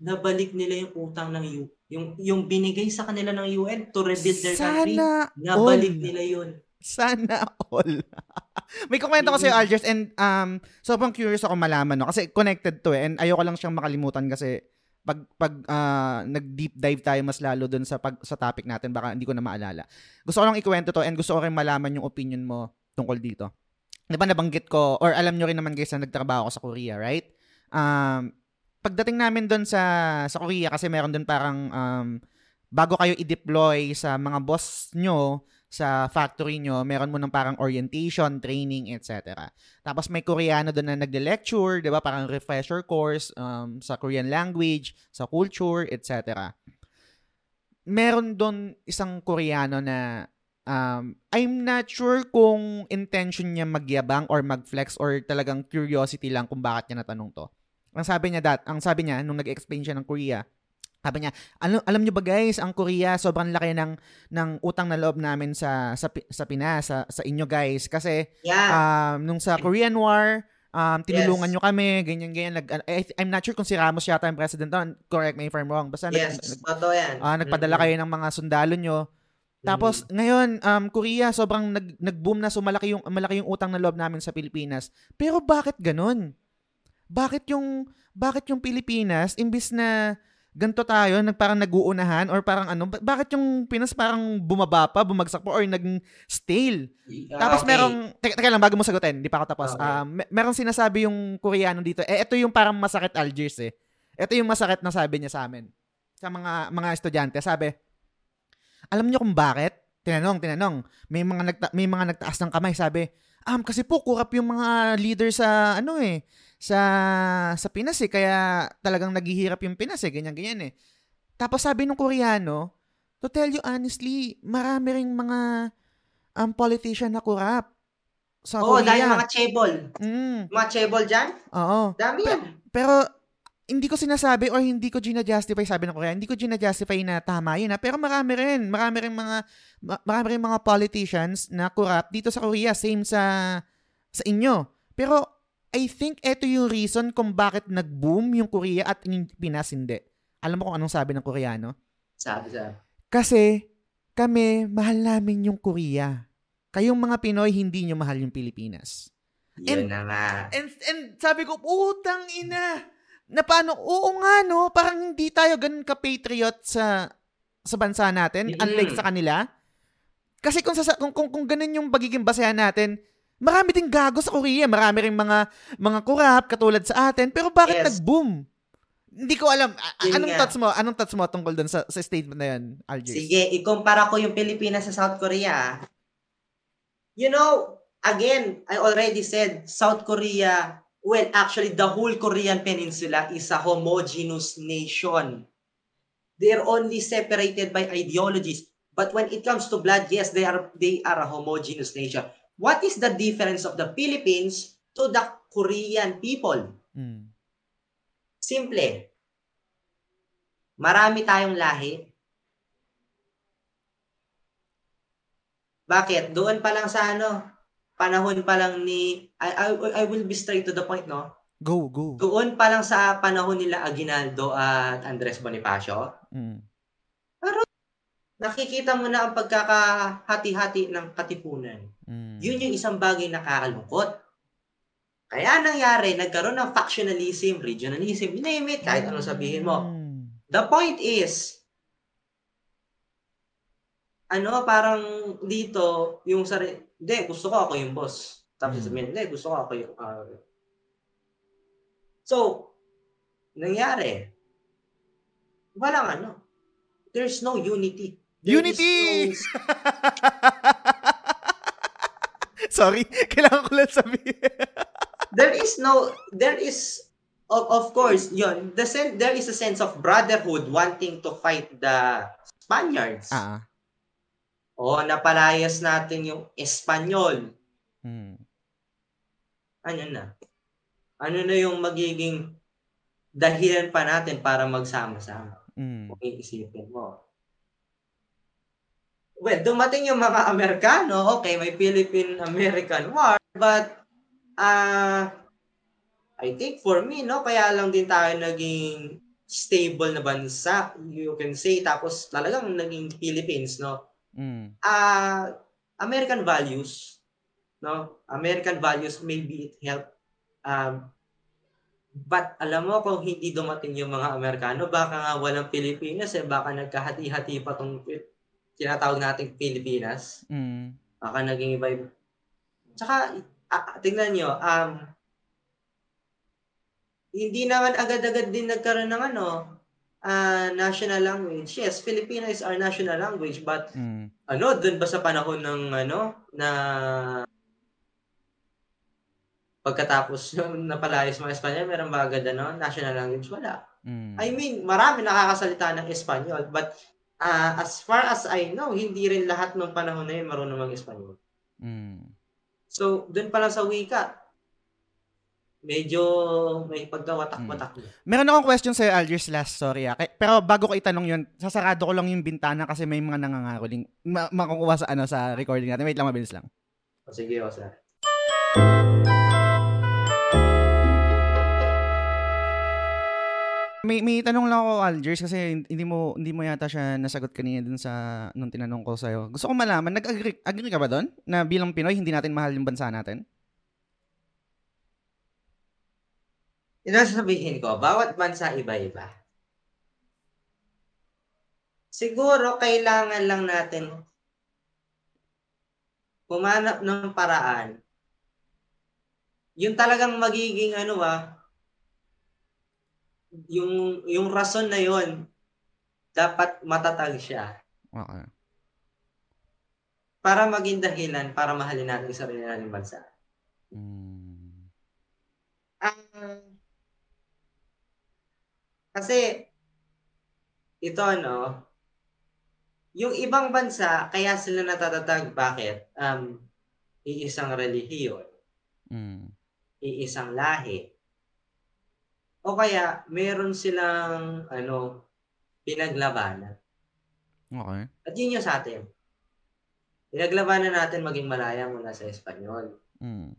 Nabalik nila yung utang ng U yung yung binigay sa kanila ng UN to rebuild their country. Sana Nabalik all. nila yun. Sana all. May kukwento ko sa'yo, Mm. Algers, and um, sobrang curious ako malaman, no? Kasi connected to eh, and ayoko lang siyang makalimutan kasi pag pag ah, nag-deep dive tayo mas lalo dun sa pag sa topic natin, baka hindi ko na maalala. Gusto ko lang ikwento to and gusto ko rin malaman yung opinion mo tungkol dito. Di ba nabanggit ko, or alam nyo rin naman guys na nagtrabaho ako sa Korea, right? Um, pagdating namin doon sa sa Korea kasi meron doon parang um, bago kayo i-deploy sa mga boss nyo sa factory nyo, meron mo ng parang orientation, training, etc. Tapos may Koreano doon na nagle-lecture, 'di ba? Parang refresher course um, sa Korean language, sa culture, etc. Meron doon isang Koreano na um, I'm not sure kung intention niya magyabang or magflex or talagang curiosity lang kung bakit niya natanong to. Ang sabi niya dat, ang sabi niya nung nag-explain siya ng Korea, sabi niya, alam, alam niyo ba guys, ang Korea sobrang laki ng ng utang na loob namin sa sa, sa Pinas, sa, sa inyo guys kasi Yeah. um, nung sa Korean War, um, tinulungan Yes. nyo kami, ganyan, ganyan. Nag, I, I'm not sure kung si Ramos yata yung president doon. Correct me if I'm wrong. Basta yes, nag, totoo yan. ah, nagpadala kayo ng mga sundalo nyo. Tapos ngayon, um, Korea, sobrang nag, nag-boom na so malaki yung, malaki yung utang na loob namin sa Pilipinas. Pero bakit ganun? Bakit yung, bakit yung Pilipinas, imbis na ganito tayo, nag, parang nag-uunahan or parang ano, ba- bakit yung Pinas parang bumaba pa, bumagsak pa or naging stale? Ah, Tapos okay. merong, teka, teka lang, bago mo sagutin, hindi pa ako tapos. Okay. Um, mer- merong sinasabi yung Koreano dito, eh, ito yung parang masakit Algiers eh. Ito yung masakit na sabi niya sa amin. Sa mga mga estudyante, sabi, alam niyo kung bakit? Tinanong, tinanong. May mga nagta- may mga nagtaas ng kamay, sabi, um, kasi po kurap yung mga leader sa ano eh, sa sa Pinas eh, kaya talagang naghihirap yung Pinas eh, ganyan ganyan eh. Tapos sabi nung Koreano, to tell you honestly, marami ring mga um, politician na kurap sa Oo, Korea. dahil mga chebol. Mm, Mga chebol dyan, oo. dami yan. Pero hindi ko sinasabi or hindi ko gina-justify sabi ng Korea, hindi ko gina-justify na tama yun ha. Pero marami rin, marami rin mga ma- marami rin mga politicians na corrupt dito sa Korea, same sa sa inyo. Pero I think ito yung reason kung bakit nag-boom yung Korea at yung Pinas hindi. Alam mo kung anong sabi ng Koreano? Sabi sabi. Kasi kami, mahal namin yung Korea. Kayong mga Pinoy, hindi nyo mahal yung Pilipinas. Yun And- na nga. And, and sabi ko, utang ina. Na paano, oo nga no, parang hindi tayo ganun ka-patriot sa sa bansa natin, Mm. unlike sa kanila. Kasi kung, sa, kung, kung, kung ganun yung pagiging basehan natin, marami ding gago sa Korea. Marami ring mga, mga kurap katulad sa atin. Pero bakit Yes. nag-boom? Hindi ko alam. A- Yun anong nga. thoughts mo? Anong thoughts mo tungkol dun sa, sa statement na yun, Algiers? Sige, ikumpara ko yung Pilipinas sa South Korea. You know, again, I already said, South Korea, well, actually, the whole Korean Peninsula is a homogeneous nation. They're only separated by ideologies. But when it comes to blood, yes, they are they are a homogeneous nation. What is the difference of the Philippines to the Korean people? Mm. Simple. Marami tayong lahi. Bakit? Doon pa lang sa ano, panahon pa lang ni, I, I, I will be straight to the point, no? Go, go. Doon pa lang sa panahon nila Aguinaldo at Andres Bonifacio, Mm. nakikita mo na ang pagkakahati-hati ng katipunan. Mm. Yun yung isang bagay na kakalungkot. Kaya nangyari, nagkaroon ng factionalism, regionalism, you name it, kahit anong sabihin mo. Mm. The point is, ano, parang dito, yung sa, hindi, gusto ko ako yung boss. Tapos Mm. sabihin, hindi, gusto ko ako yung, ah, so, nangyari, walang ano, there's no unity. There Unity! no- Sorry, kailangan ko lang sabihin. there is no, there is, of, of course, yun, the sen- there is a sense of brotherhood wanting to fight the Spaniards. ah. O, napalayas natin yung Espanyol. Mm. Ano na? Ano na yung magiging dahilan pa natin para magsama-sama? Mm. Kung iisipin mo. Well, dumating yung mga Amerikano, okay, may Philippine-American War, but, ah, I think for me, no, kaya lang din tayo naging stable na bansa, you can say, tapos talagang naging Philippines, no? Mm. uh, American values, no? American values, maybe it help. Um, but alam mo kung hindi dumating yung mga Amerikano, baka nga walang Pilipinas eh, baka nagkahati-hati pa tong tinatawag nating Pilipinas. Mm. Baka naging iba yung... Tsaka, ah, tingnan nyo, um, hindi naman agad-agad din nagkaroon ng ano, ah, national language. Yes, Filipino is our national language, but Mm. ano, dun ba sa panahon ng ano, na pagkatapos yung napalayas mga Espanyol, meron ba agad ano, national language? Wala. Mm. I mean, marami nakakasalita ng Espanyol, but ah, as far as I know, hindi rin lahat ng panahon na yun marunong mag Espanyol. Mm. So, dun pa lang sa wika, medyo may pagkawatak-watak. na. Meron akong question sa'yo, Algiers, last story. Ah. Pero bago ko itanong yun, sasarado ko lang yung bintana kasi may mga nangangaroling. Ma- makukuha sa, ano, sa recording natin. Wait lang, mabilis lang. O sige, o sir. May, may tanong lang ako, Algiers, kasi hindi mo hindi mo yata siya nasagot kanina dun sa nung tinanong ko sa'yo. Gusto ko malaman, nag-agree agree ka ba doon? Na bilang Pinoy, hindi natin mahal yung bansa natin? Yun ang sabihin ko, bawat bansa iba-iba. Siguro kailangan lang natin humanap ng paraan. Yung talagang magiging ano ba, yung yung rason na yon dapat matatag siya Okay. para maging dahilan para mahalin natin yung sarili nating bansa. Mm. Ah, kasi ito ano, yung ibang bansa kaya sila natatatag bakit? Um iisang relihiyon, Mm. iisang lahi. O kaya meron silang ano pinaglabanan. Okay. At yun yung sa atin. Pinaglabanan natin maging malaya mula sa Espanyol. Mm.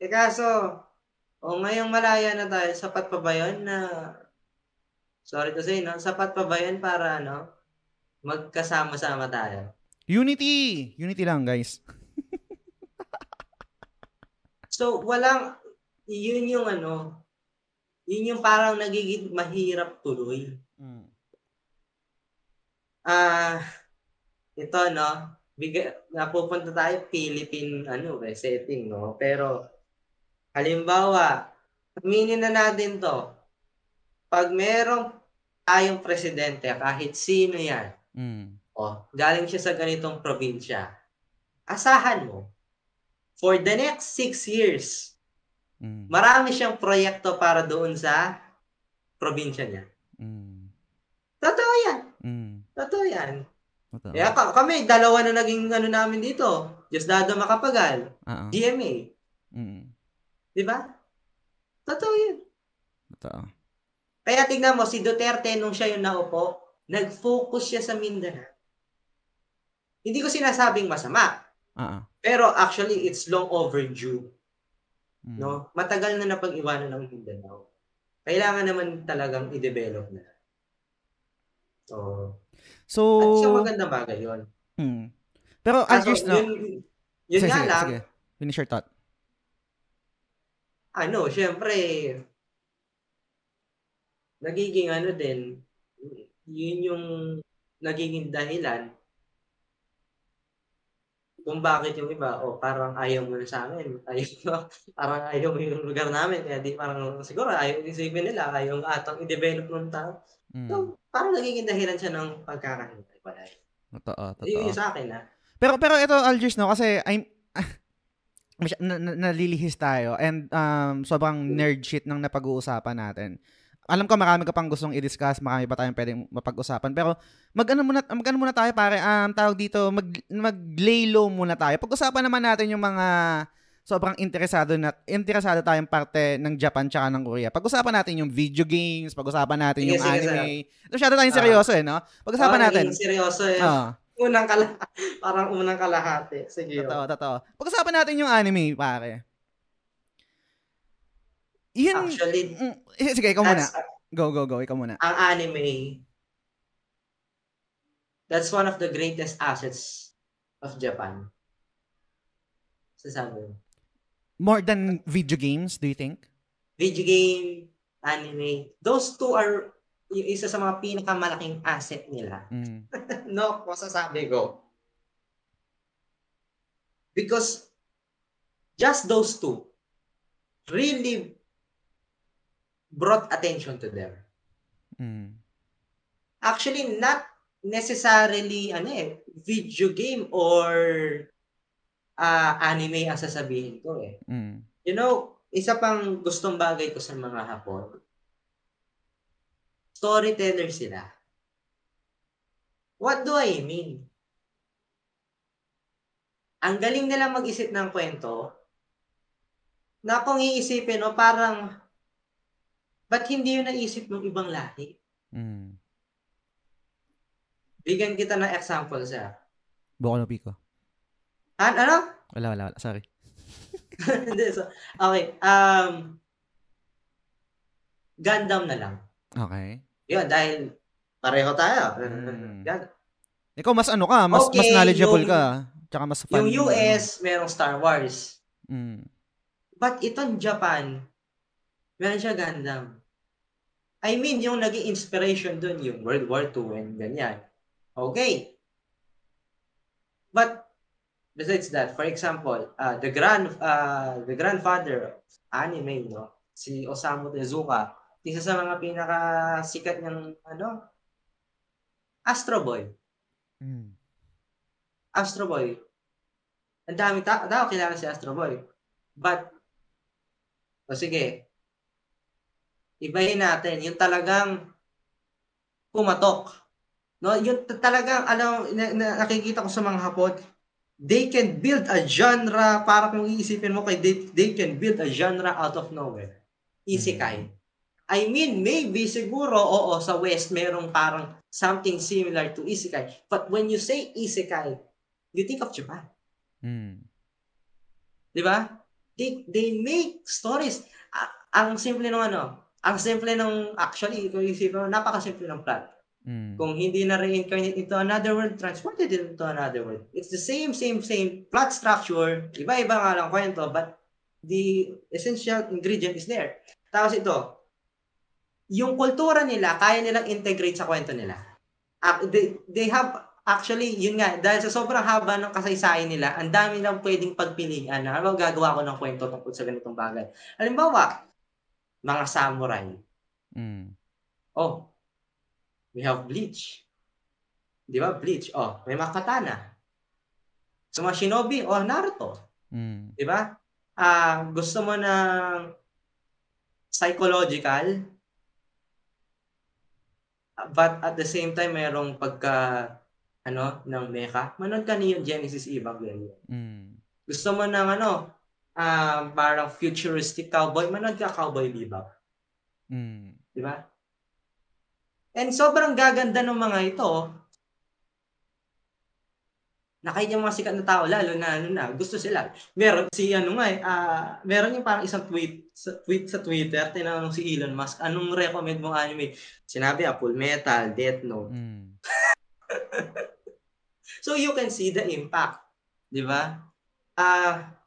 Eh kaso, o ngayong malaya na tayo, sapat pa ba yun na, sorry to say, no? Sapat pa ba yun para, ano, magkasama-sama tayo? Unity! Unity lang, guys. So, walang, yun yung ano, yun yung parang nagiging mahirap tuloy. Mm. Ah, ito, no? Biga, napupunta tayo Philippine, ano, eh, setting, no? Pero, halimbawa, aminin na natin to. Pag merong tayong presidente, kahit sino yan, Mm. oh, galing siya sa ganitong probinsya, asahan mo, for the next six years, Mm. marami siyang proyekto para doon sa probinsya niya. Mm. Totoo yan. Mm. Totoo yan. Totoo. Kaya ka- kami, dalawa na naging ano namin dito. Diosdado Makapagal, Oo. GMA. Mm. Di ba? Totoo yun. Totoo. Kaya tignan mo, si Duterte, nung siya yung naupo, nag-focus siya sa Mindanao. Hindi ko sinasabing masama. Oo. Pero actually, it's long overdue. Mm. No? Matagal na napag-iwanan ng Mindanao. Kailangan naman talagang i-develop na. So, So, at siya magandang bagay yun. mm. Pero, Kaso, Algiers, no? yun, yun sige, nga sige, lang, sige. Finish your thought. ano, syempre, nagiging ano din, yun yung nagiging dahilan kung bakit yung iba, o parang ayaw mo na sa amin, ayaw, parang ayaw mo yung lugar namin, kaya di parang siguro ayaw isipin nila, ayaw atang i-develop ng tao. Mm. So, parang nagiging dahilan siya ng pagkakahintay pala. Totoo, totoo. Yun yung sa akin, ha? Pero pero ito Algiers no kasi I'm na, na, nalilihis tayo and um sobrang nerd shit ng napag-uusapan natin. Alam ko marami ka pang gustong i-discuss, marami pa tayong pwedeng mapag-usapan. Pero mag-ano muna, mag-ano muna tayo pare, um, tawag dito, mag, mag-lay low muna tayo. Pag-usapan naman natin yung mga sobrang interesado na interesado tayong parte ng Japan tsaka ng Korea. Pag-usapan natin yung video games, pag-usapan natin Sige, yung sige, anime. Masyado tayong seryoso eh, no? Pag-usapan Parang natin. seryoso eh. Ah. Unang kala parang unang kalahati. Sige. Totoo, totoo. Pag-usapan natin yung anime, pare. Yun, Actually, mm, sige, ikaw muna. Go, go, go, ikaw muna. ang anime, that's one of the greatest assets of Japan. Sasabi mo. More than video games, do you think? Video game, anime, those two are yung isa sa mga pinakamalaking asset nila. Mm. no, masasabi ko. Because just those two really brought attention to them. Mm. Actually, not necessarily ano eh, video game or ah, anime ang sasabihin ko eh. Mm. You know, isa pang gustong bagay ko sa mga Hapon, storyteller sila. What do I mean? Ang galing nila mag-isip ng kwento na kung iisipin, o parang, ba't hindi yun naisip ng ibang lahi? Mm. Bigyan kita ng example sa Buko no Pico. An ano? Wala, wala, wala. Sorry. Okay. Um, Gundam na lang. Okay. Yun, dahil pareho tayo. Mm. Ikaw mas ano ka, mas mas Okay, knowledgeable yung- ka. Tsaka mas fan. Yung US, merong Star Wars. Mm. But itong Japan, meron siya Gundam. I mean, yung naging inspiration dun, yung World War II and ganyan. Okay. But, besides that, for example, uh, the grand uh, the grandfather of anime, no? si Osamu Tezuka, isa sa mga pinakasikat ng ano, Astro Boy. Mm. Astro Boy. Ang dami ta- tao kilala si Astro Boy. But, o sige, ibahin natin, yung talagang pumatok. No, yung talagang, alam, na, na, nakikita ko sa mga hapon, they can build a genre, para kung iisipin mo kay they, they can build a genre out of nowhere. Isekai. I mean, maybe siguro, oo, sa West, merong parang something similar to Isekai. But when you say Isekai, you think of Japan. Mm. Di ba? They, they make stories. A- ang simple ng ano, ang simple ng, actually, kung isipin mo, napakasimple ng plot. Mm. Kung hindi na reincarnate into another world, transported into another world. It's the same, same, same plot structure. Iba-iba nga lang kwento, but the essential ingredient is there. Tapos ito, yung kultura nila, kaya nilang integrate sa kwento nila. Ac- They, they have, actually, yun nga, dahil sa sobrang haba ng kasaysayan nila, ang dami lang pwedeng pagpilian na, ano gagawa ko ng kwento tungkol sa ganitong bagay. Halimbawa, mga samurai. Mm. Oh, we have Bleach. Di ba? Bleach. Oh, may mga katana. Sa mga shinobi, oh, Naruto. Mm. Di ba? Ah, gusto mo ng psychological, but at the same time, mayroong pagka, ano, ng mecha. Manood ka niyo Genesis Evangelion. Mm. Gusto mo ng ano, um, parang futuristic cowboy, manood ka Cowboy Bebop. Mm. Di ba? And sobrang gaganda ng mga ito. Nakita yung mga sikat na tao, lalo na, ano na, gusto sila. Meron si, ano nga eh, ah, meron yung parang isang tweet, sa, tweet sa Twitter, tinanong si Elon Musk, anong recommend mong anime? Sinabi, ah, Full Metal, Death Note. Mm. So you can see the impact. Di ba? Ah,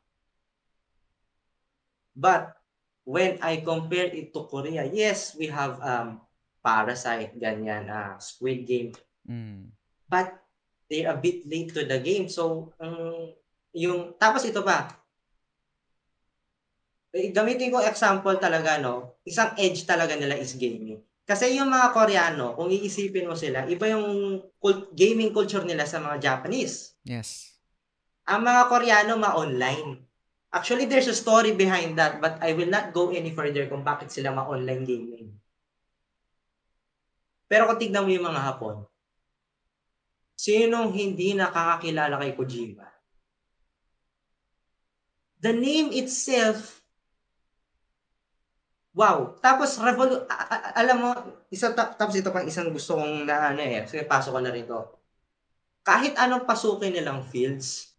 but, when I compare it to Korea, yes, we have um, Parasite, ganyan, ah, Squid Game, Mm. but they're a bit late to the game. So, ang yung, tapos ito pa, eh, gamitin ko example talaga, no, isang edge talaga nila is gaming. Kasi yung mga Koreano, kung iisipin mo sila, iba yung cult- gaming culture nila sa mga Japanese. Yes. Ang mga Koreano, ma-online. Actually, there's a story behind that, but I will not go any further kung bakit sila ma-online gaming. Pero kung tignan mo yung mga Hapon, sinong hindi nakakakilala kay Kojima? The name itself, wow. Tapos, revolu- alam mo, isa, ta- tapos ito pang isang gusto kong na, ano eh, sige, pasok ko na rito. Kahit anong pasukin nilang fields,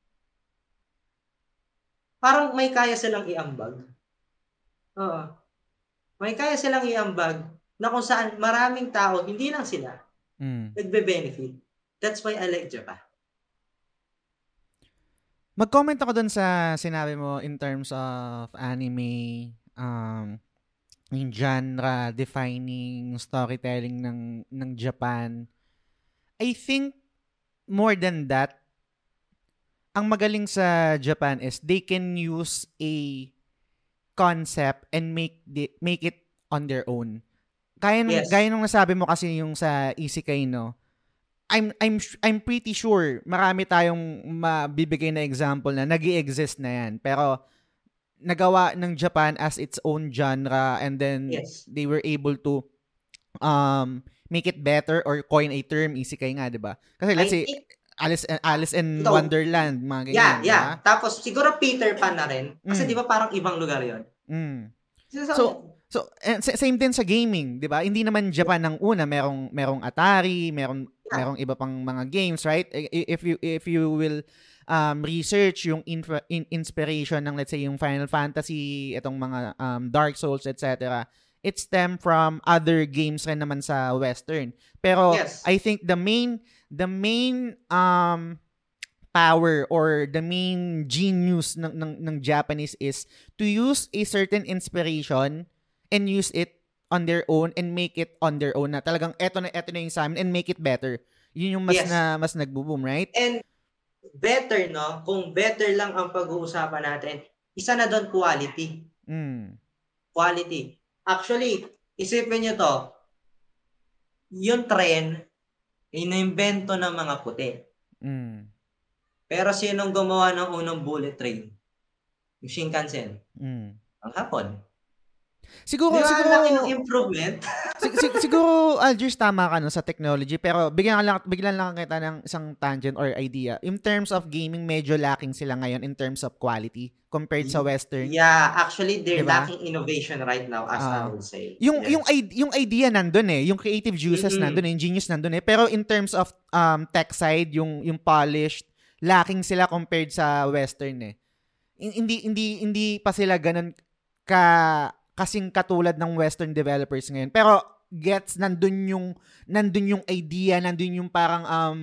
parang may kaya silang iambag. Oo. May kaya silang iambag na kung saan maraming tao, hindi lang sila, Mm. nagbe-benefit. That's why I like Japan. Mag-comment ako dun sa sinabi mo in terms of anime, um, yung genre, defining storytelling ng, ng Japan. I think more than that, ang magaling sa Japan is they can use a concept and make the, make it on their own. Kaya nung, Yes. gaya nung nasabi mo kasi yung sa Isekai, no? I'm I'm I'm pretty sure marami tayong mabibigay na example na nag exist na yan. Pero nagawa ng Japan as its own genre and then Yes. they were able to um make it better or coin a term isekai nga, 'di ba? Kasi let's I say think- Alice Alice in Ito. Wonderland, mga ganyan, yeah, yeah. ba? Tapos siguro Peter Pan na rin. Mm. Kasi di ba parang ibang lugar yon. Mm. So, So, So, and sa- same din sa gaming, 'di ba? Hindi naman Japan ng una, merong merong Atari, merong Yeah. merong iba pang mga games, right? If you if you will um research yung infra- in- inspiration ng let's say yung Final Fantasy, itong mga um Dark Souls, etc. It stem from other games rin naman sa western. Pero Yes. I think the main the main um power or the main genius ng, ng, ng Japanese is to use a certain inspiration and use it on their own and make it on their own na talagang eto na eto na yung sa amin and make it better. Yun yung mas Yes. na mas nagbo-boom, right? and better, no? Kung better lang ang pag-uusapan natin, isa na doon quality. Mm. Quality. Actually, isipin nyo to, yung trend, inimbento ng mga puti. Mm. Pero sinong gumawa ng unang bullet train? Yung Shinkansen. Mm. Ang hapon. Siguro Di ba, siguro ang laki ng improvement? sig- sig- siguro Algiers tama ka no sa technology pero bigyan lang bigyan lang kita ng isang tangent or idea. In terms of gaming medyo lacking sila ngayon in terms of quality compared sa western. yeah, actually, they're Diba? lacking innovation right now, as Ah. I would say. Yung Yes. yung yung idea nandun eh, yung creative juices Mm-mm. nandun eh, yung genius nandun eh. Pero in terms of um tech side, yung yung polished, lacking sila compared sa western eh. Hin- Hindi hindi hindi pa sila ganun ka kasing katulad ng western developers ngayon. Pero gets nandun yung nandun yung idea, nandun yung parang um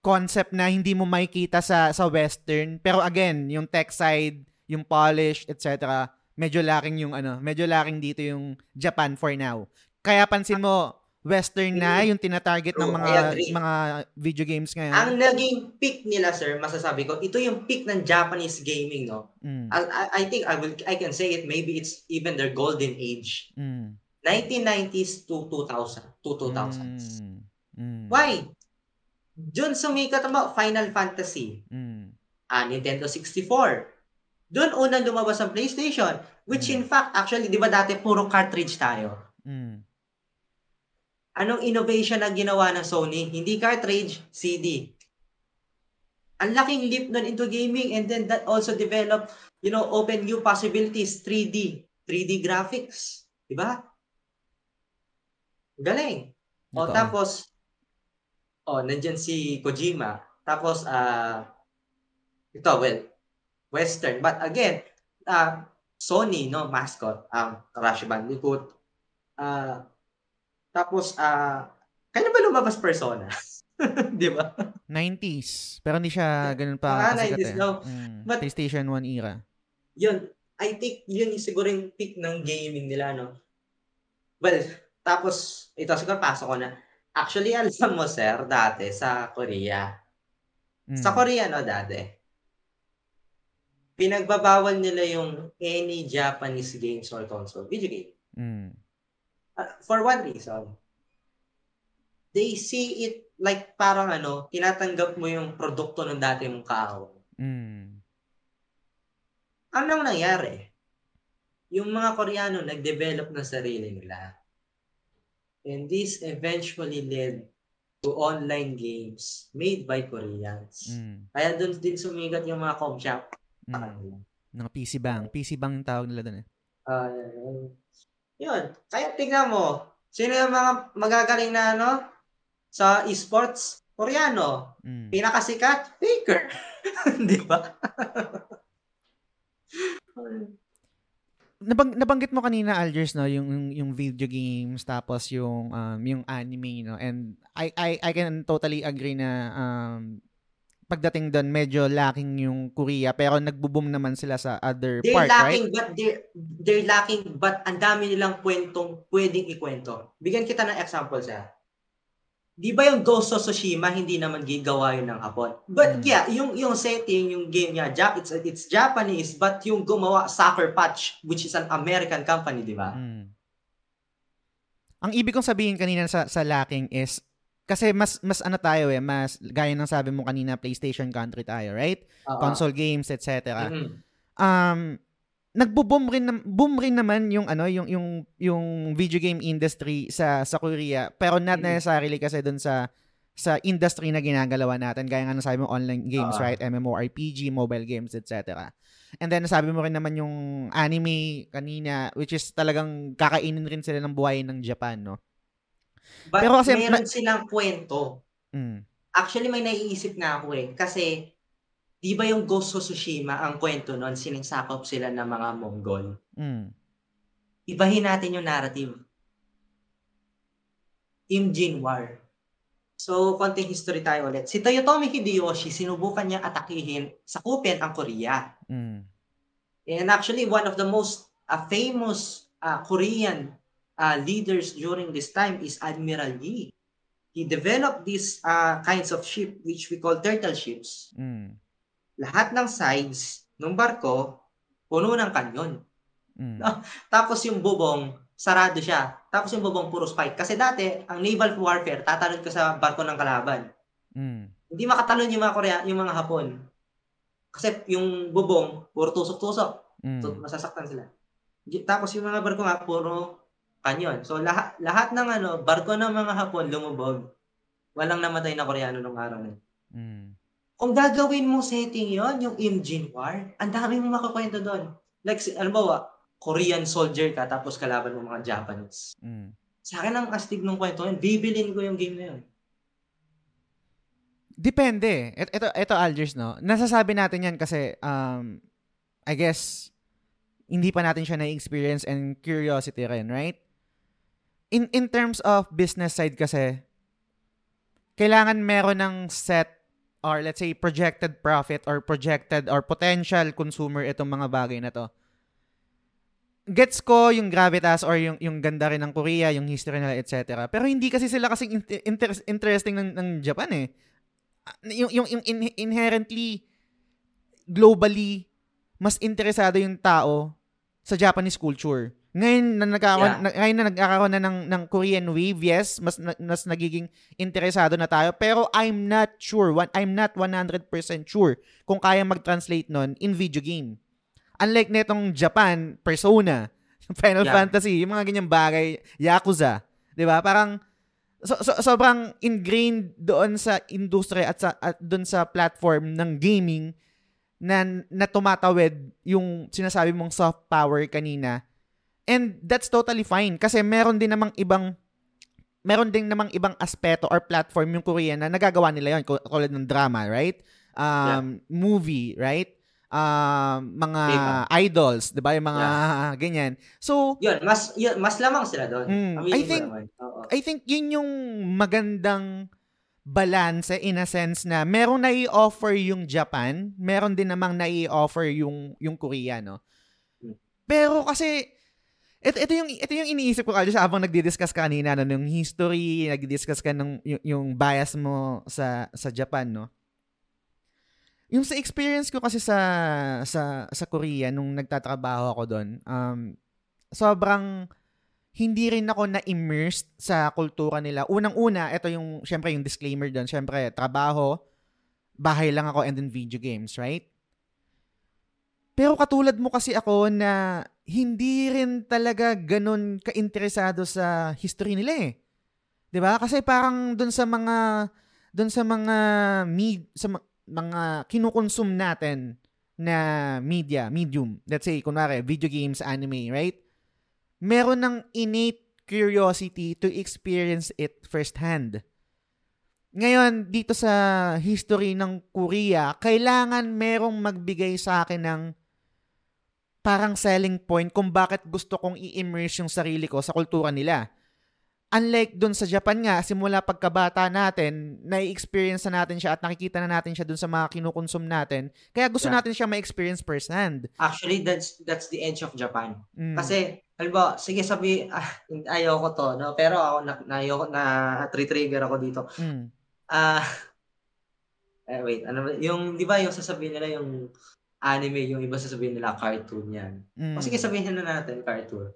concept na hindi mo makikita sa sa western. Pero again, yung tech side, yung polish, etc. Medyo lacking yung ano, medyo lacking dito yung Japan for now. Kaya pansin mo western na yung tinatarget ng True, mga I agree. mga video games ngayon. Ang naging peak nila, sir, masasabi ko, ito yung peak ng Japanese gaming, no? Mm, I, I, think I will I can say it maybe it's even their golden age. mm, 1990s to 2000 to 2000s. mm, mm, Why? Doon sumikat ang mga Final Fantasy, mm, ah, Nintendo 64. Doon unang lumabas ang PlayStation, which Mm. in fact, actually, di ba dati puro cartridge tayo? mm, Anong innovation na ginawa ng Sony? Hindi cartridge, CD. Ang laking leap nun into gaming and then that also developed, you know, open new possibilities, 3D, 3D graphics. Diba? Galing. O tapos, oh, nandyan si Kojima. Tapos, ah, ito, well, Western. But again, ah, Sony, no, mascot, ang Crash Bandicoot. Ah, tapos, ah, kailan ba lumabas Persona? Di ba? 90s. Pero hindi siya ganun pa Ah, kasikat 90s eh. daw. Mm, But- PlayStation 1 era. Yun, I think yun yung siguro yung peak ng gaming nila, no? Well, tapos, ito siguro pasok ko na. Actually, alam mo, sir, dati sa Korea. Mm, Sa Korea, no, dati. Pinagbabawal nila yung any Japanese games or console, video game. mm, Uh, for one reason. They see it like parang ano, tinatanggap mo yung produkto ng dati mong kaaway. mm, Anong nangyari? Yung mga Koreano nag-develop ng sarili nila. And this eventually led to online games made by Koreans. mm, Kaya doon din sumigat yung mga com shop. mm. Mga PC bang. PC bang yung tawag nila doon eh. Uh, yun. Kaya tingnan mo, sino yung mga magagaling na ano sa esports? Koreano. Mm. Pinakasikat? Faker. Di ba? Nabang, nabanggit mo kanina Algers no yung yung, yung video games tapos yung um yung anime no and I I I can totally agree na um pagdating doon medyo lacking yung Korea pero nagbo-boom naman sila sa other They're part lacking right? but they're, they're lacking but ang dami nilang kwentong pwedeng ikwento. Bigyan kita ng example sa. Di ba yung Ghost of Tsushima hindi naman gigawa yun ng Hapon? But yeah, yung yung setting, yung game niya, Jap, it's it's Japanese but yung gumawa Sucker Punch which is an American company, di ba? Mm. ang ibig kong sabihin kanina sa, sa lacking is, kasi mas, mas ano tayo eh, mas, gaya ng sabi mo kanina, PlayStation country tayo, right? Oo. Console games, etc. Mhm. um nagbo-boom rin boom rin naman yung ano yung yung yung video game industry sa sa Korea pero not necessarily kasi dun sa sa industry na ginagalawa natin gaya nga ng sabi mo online games Oo. right MMORPG mobile games etc and then sabi mo rin naman yung anime kanina which is talagang kakainin rin sila ng buhay ng Japan no But Pero kasi meron silang kwento. mm. Actually, may naiisip na ako eh. Kasi, di ba yung Ghost of Tsushima, ang kwento nun, sinisakop sila ng mga Mongol. Mm. Ibahin natin yung narrative. Team Jin War. So, konting history tayo ulit. Si Toyotomi Hideyoshi, sinubukan niya atakihin, sakupin ang Korea. Mm. And actually, one of the most uh, famous uh, Korean uh, leaders during this time is Admiral Yi. He developed these uh, kinds of ship which we call turtle ships. Mm. Lahat ng sides ng barko, puno ng kanyon. Mm. Tapos yung bubong, sarado siya. Tapos yung bubong, puro spike. Kasi dati, ang naval warfare, tatalon ka sa barko ng kalaban. Mm. Hindi makatalon yung mga Korea, yung mga Hapon. Kasi yung bubong, puro tusok-tusok. Mm. So, masasaktan sila. Tapos yung mga barko nga, puro kanyon. So, lahat, lahat ng ano, barko ng mga Hapon lumubog. Walang namatay na Koreano nung araw na. Mm. Kung gagawin mo setting yon yung Imjin War, ang dami mong makakwento doon. Like, si- alam mo ba, Korean soldier ka, tapos kalaban mo mga Japanese. Mm. Sa akin, ang astig ng kwento yun, bibilin ko yung game na yun. Depende. Et- Ito, ito Algers, no? Nasasabi natin yan kasi, um, I guess, hindi pa natin siya na-experience and curiosity rin, right? In, in terms of business side kasi, kailangan meron ng set or let's say projected profit or projected or potential consumer itong mga bagay na to. Gets ko yung gravitas or yung yung ganda rin ng Korea, yung history nila, etc. Pero hindi kasi sila kasi inter- interesting ng, ng Japan eh Ah, yung yung, yung in- inherently globally mas interesado yung tao sa Japanese culture. Ngayon na nagkakaroon Yeah. na, ngayon na nagkakaroon na ng ng Korean wave, yes, mas na- mas nagiging interesado na tayo, pero I'm not sure, one, I'm not 100% sure kung kaya mag-translate nun in video game. Unlike netong Japan, Persona, Final Yeah. Fantasy, yung mga ganyang bagay, Yakuza, 'di ba? Parang so, so- sobrang ingrained doon sa industry at sa at doon sa platform ng gaming na na tumatawid yung sinasabi mong soft power kanina. And that's totally fine kasi meron din namang ibang meron din namang ibang aspeto or platform yung Korean na nagagawa nila yon tulad ng drama, right? Um movie, right? Um mga Diba? idols, 'di ba? Yung mga ganyan. So, Yun, mas, yun, mas lamang sila doon. Mm, I think-. I think yun yung magandang balance in a sense na meron na i-offer yung Japan, meron din namang na i-offer yung yung Korea, no? Hmm. Pero kasi ito, ito yung ito yung iniisip ko kasi habang nagdi-discuss ka kanina no, yung history, nagdi-discuss ka ng yung, yung bias mo sa sa Japan, no? Yung sa experience ko kasi sa sa sa Korea nung nagtatrabaho ako doon, um sobrang hindi rin ako na-immersed sa kultura nila. Unang-una, ito yung, syempre yung disclaimer doon, syempre, trabaho, bahay lang ako and then video games, right? Pero katulad mo kasi ako na hindi rin talaga ganun ka-interesado sa history nila eh. 'Di ba? Kasi parang doon sa mga doon sa mga med, sa mga kinukonsum natin na media, medium. Let's say kunwari video games, anime, right? Meron ng innate curiosity to experience it firsthand. Ngayon, dito sa history ng Korea, kailangan merong magbigay sa akin ng parang selling point kung bakit gusto kong i-immerse yung sarili ko sa kultura nila. Unlike dun sa Japan nga, simula pagkabata natin, na-experience na natin siya at nakikita na natin siya dun sa mga kinukonsum natin. Kaya gusto Yeah. natin siya ma-experience firsthand. Actually, that's that's the edge of Japan. Mm. Kasi, halimbawa, sige sabi, ah, ayaw ko to, no? Pero ako, na, na, ayoko, na trigger ako dito. Mm. Ah, eh, wait, ano? Yung, di ba yung sasabihin nila yung anime, yung iba sasabihin nila cartoon yan. Mm. O sige, sabihin na natin cartoon.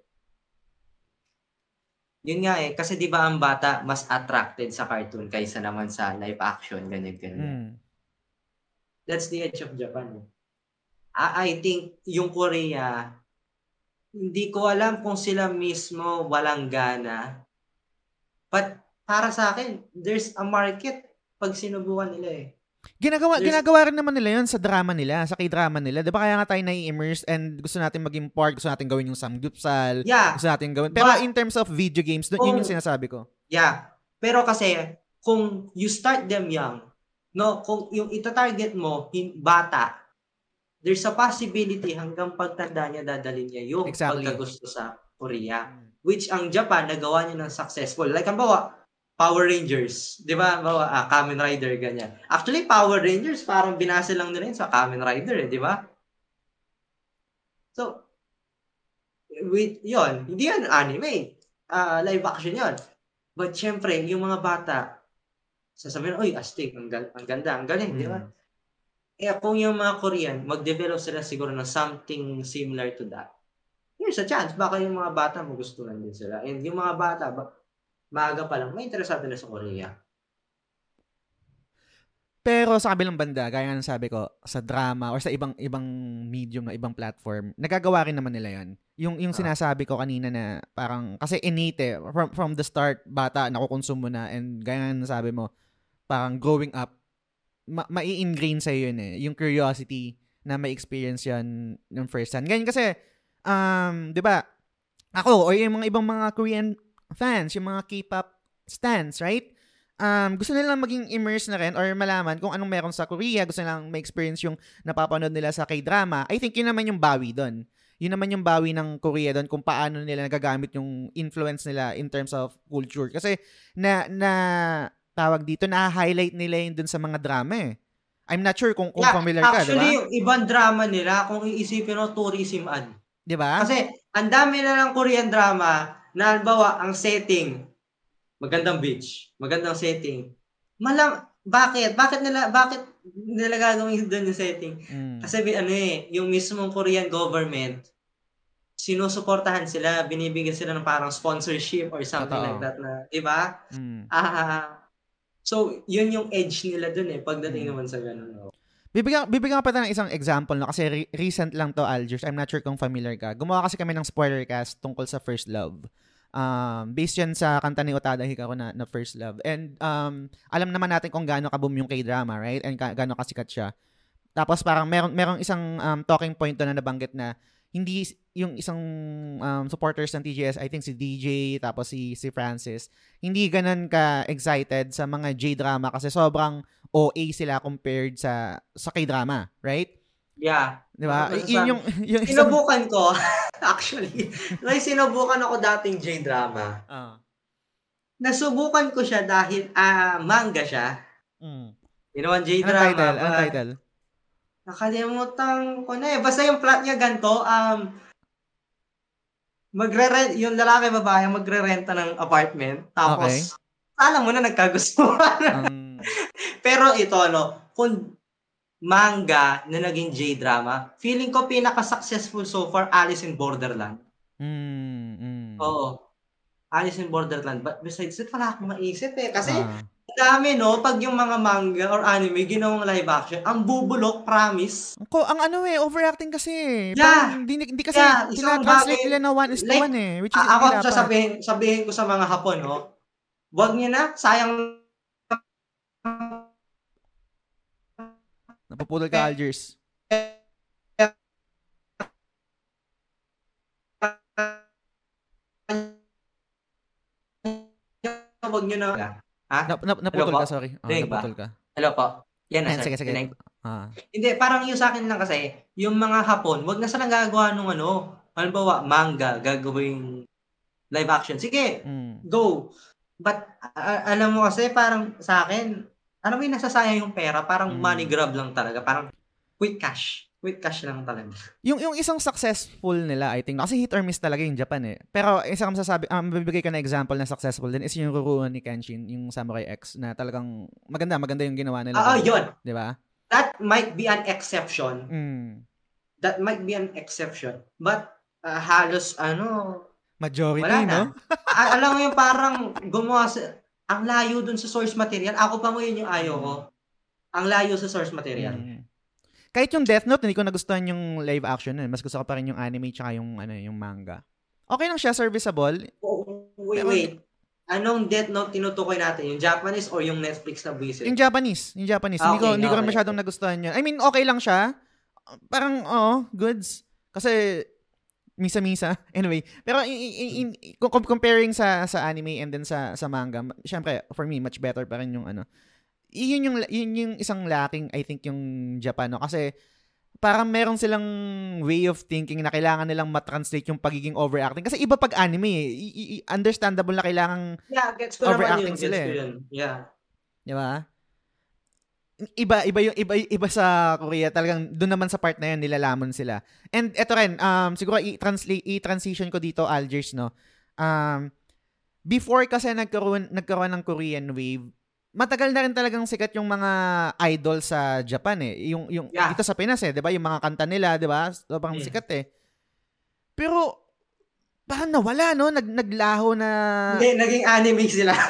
Yun nga eh, kasi di ba ang bata mas attracted sa cartoon kaysa naman sa live action, ganyan, ganyan. Mm. That's the edge of Japan. eh. I, I think yung Korea, hindi ko alam kung sila mismo walang gana. But para sa akin, there's a market pag sinubukan nila eh. Ginagawa, There's- ginagawa rin naman nila yun sa drama nila, sa k-drama nila. Di ba kaya nga tayo nai-immerse and gusto natin maging part, gusto natin gawin yung samgupsal, Yeah, gusto natin gawin. Pero But- in terms of video games, dun- yun yung Kung- sinasabi ko. yeah. Pero kasi, kung you start them young, no, kung yung ita-target mo, hin- bata, there's a possibility hanggang pagtanda niya dadalhin niya yung Exactly. pagkagusto sa Korea. Which ang Japan, nagawa niya ng successful. Like, ang bawa, Power Rangers. Di ba? Bawa, ah, Kamen Rider, ganyan. Actually, Power Rangers, parang binase lang nila yun sa Kamen Rider, eh, di ba? So, with, yon hindi yan anime. Ah, live action yon But syempre, yung mga bata, sasabihin, oy, astig, ang, gal- ang ganda, ang galing, di ba? Mm. Eh, kung yung mga Korean, mag-develop sila siguro ng something similar to that, there's a chance. Baka yung mga bata magustuhan din sila. And yung mga bata, ba, maaga pa lang, may interesado na sa Korea. Pero sa kabilang banda, gaya nga ng sabi ko, sa drama or sa ibang ibang medium na ibang platform, nagagawa rin naman nila 'yon. Yung yung Ah. sinasabi ko kanina na parang kasi innate eh, from, from the start bata nakukonsumo na and gaya nga ng sabi mo, parang growing up ma- mai-ingrain sa yun eh, yung curiosity na may experience yan ng first hand. Ganyan kasi um, 'di ba? Ako or yung mga ibang mga Korean fans, yung mga K-pop stans, right? um, gusto nilang maging immersed na rin or malaman kung anong meron sa Korea, gusto nilang ma-experience yung napapanood nila sa K-drama, I think yun naman yung bawi doon. Yun naman yung bawi ng Korea doon kung paano nila nagagamit yung influence nila in terms of culture. Kasi na, na tawag dito, na-highlight nila yun doon sa mga drama eh. I'm not sure kung, kung Yeah, familiar ka, di Actually, ba? yung ibang drama nila, kung iisipin mo, tourism ad. Di ba? Kasi, ang dami na ng Korean drama na, halimbawa, ang setting, magandang beach, magandang setting. Malam, bakit? Bakit nila, bakit nila gagawin doon yung setting? Mm. Kasi ano eh, yung mismong Korean government, sinusuportahan sila, binibigyan sila ng parang sponsorship or something Totoo. like that na, di ba? Mm. Ah, so, yun yung edge nila dun eh, pagdating Mm. naman sa ganun. Bibigyan, bibigyan pa tayo ng isang example no? kasi re- recent lang to Algiers. I'm not sure kung familiar ka. Gumawa kasi kami ng spoiler cast tungkol sa First Love. Um, based yan sa kanta ni Otada Hikaru na, na First Love. And um, alam naman natin kung gaano kaboom yung K-drama, right? And ka- gaano kasikat siya. Tapos parang meron merong isang um, talking point doon na nabanggit na hindi yung isang um, supporters ng TGS, I think si DJ, tapos si si Francis, hindi ganun ka excited sa mga J-drama kasi sobrang OA sila compared sa sa K-drama, right? Yeah. 'Di ba? Ano yun yung yung isang Sinubukan ko, actually, may sinubukan ako dating J-drama. Ah. Nasubukan ko siya dahil ah manga siya. Mm. You know, Anong J-drama. title? Anong but title? Nakalimutan ko na eh. Basta yung plot niya ganito, um, magre yung lalaki babae magre-renta ng apartment. Tapos, alam mo na nagkagustuhan. Ang Pero ito, ano, kung manga na naging J-drama, feeling ko pinaka-successful so far, Alice in Borderland. mm, mm. Oo. Alice in Borderland. But besides it, wala akong maisip eh. Kasi, Ah. dami, no? Pag yung mga manga or anime, ginawang live action, ang bubulok, promise. Ko, ang ano eh, overacting kasi. Yeah. Parang hindi, hindi kasi, Yeah, tina-translate nila na one is to like, one eh. Which is, ako, sasabihin, sabihin ko sa mga Hapon, no? Wag niyo na, sayang Napuputol ka, Algiers. wag niyo na. Ha? Nap, nap, naputol Hello ka, po? sorry. Oh, Dinig ba? naputol ka. Hello po. Yan na, Ayan, sige, sige. Ah. Hindi, parang yung sa akin lang kasi, yung mga Hapon, wag na silang gagawa nung ano, halimbawa, manga, gagawing live action. Sige, Mm. go. But, a- alam mo kasi, parang sa akin, alam mo yung nasasayang yung pera, parang Mm. money grab lang talaga, parang quick cash. Quick cash lang talaga. Yung yung isang successful nila, I think, kasi hit or miss talaga yung Japan eh. Pero isang masasabi, um, bibigay ka na example na successful din is yung Rurouni ni Kenshin, yung Samurai X na talagang maganda, maganda yung ginawa nila. Ah, ah, doon. yun. 'Di ba? That might be an exception. Mm. That might be an exception. But, ah, halos, ano, Majority, Wala na. no? Alam mo yung parang gumawa sa... Ang layo dun sa source material. Ako pa yun yung ayaw ko. Ang layo sa source material. Mm. Kahit yung Death Note, hindi ko nagustuhan yung live action nun. Mas gusto ko pa rin yung anime tsaka yung, ano, yung manga. Okay lang siya, serviceable. Oh, wait, Pero- wait. Anong Death Note tinutukoy natin? Yung Japanese or yung Netflix na buwisit? Yung Japanese. Yung Japanese. Ah, hindi ko, okay, hindi ko rin okay. masyadong nagustuhan yun. I mean, okay lang siya. Parang, oh, goods. Kasi, misa-misa. Anyway, pero i- i- i- i- kung comparing sa sa anime and then sa sa manga, ma- syempre, for me, much better pa rin yung ano. Yun yung, yun yung isang lacking, I think, yung Japan, no? Kasi, parang meron silang way of thinking na kailangan nilang matranslate yung pagiging overacting. Kasi iba pag anime eh. I- i- understandable na kailangan Yeah, gets ko naman Overacting yun. Gets sila ko eh. yun. Yeah. Di ba? Iba, iba yung, iba, iba sa Korea. Talagang doon naman sa part na yun, nilalamon sila. And eto rin, um, siguro i-translate, i-transition ko dito, Algiers, no? Um, before kasi nagkaroon, nagkaroon ng Korean wave, matagal na rin talagang sikat yung mga idol sa Japan eh. Yung, yung, Yeah. dito sa Pinas eh, di ba? Yung mga kanta nila, di ba? Sobrang Mm. sikat eh. Pero, parang nawala, no? Nag, naglaho na... Hindi, naging anime sila.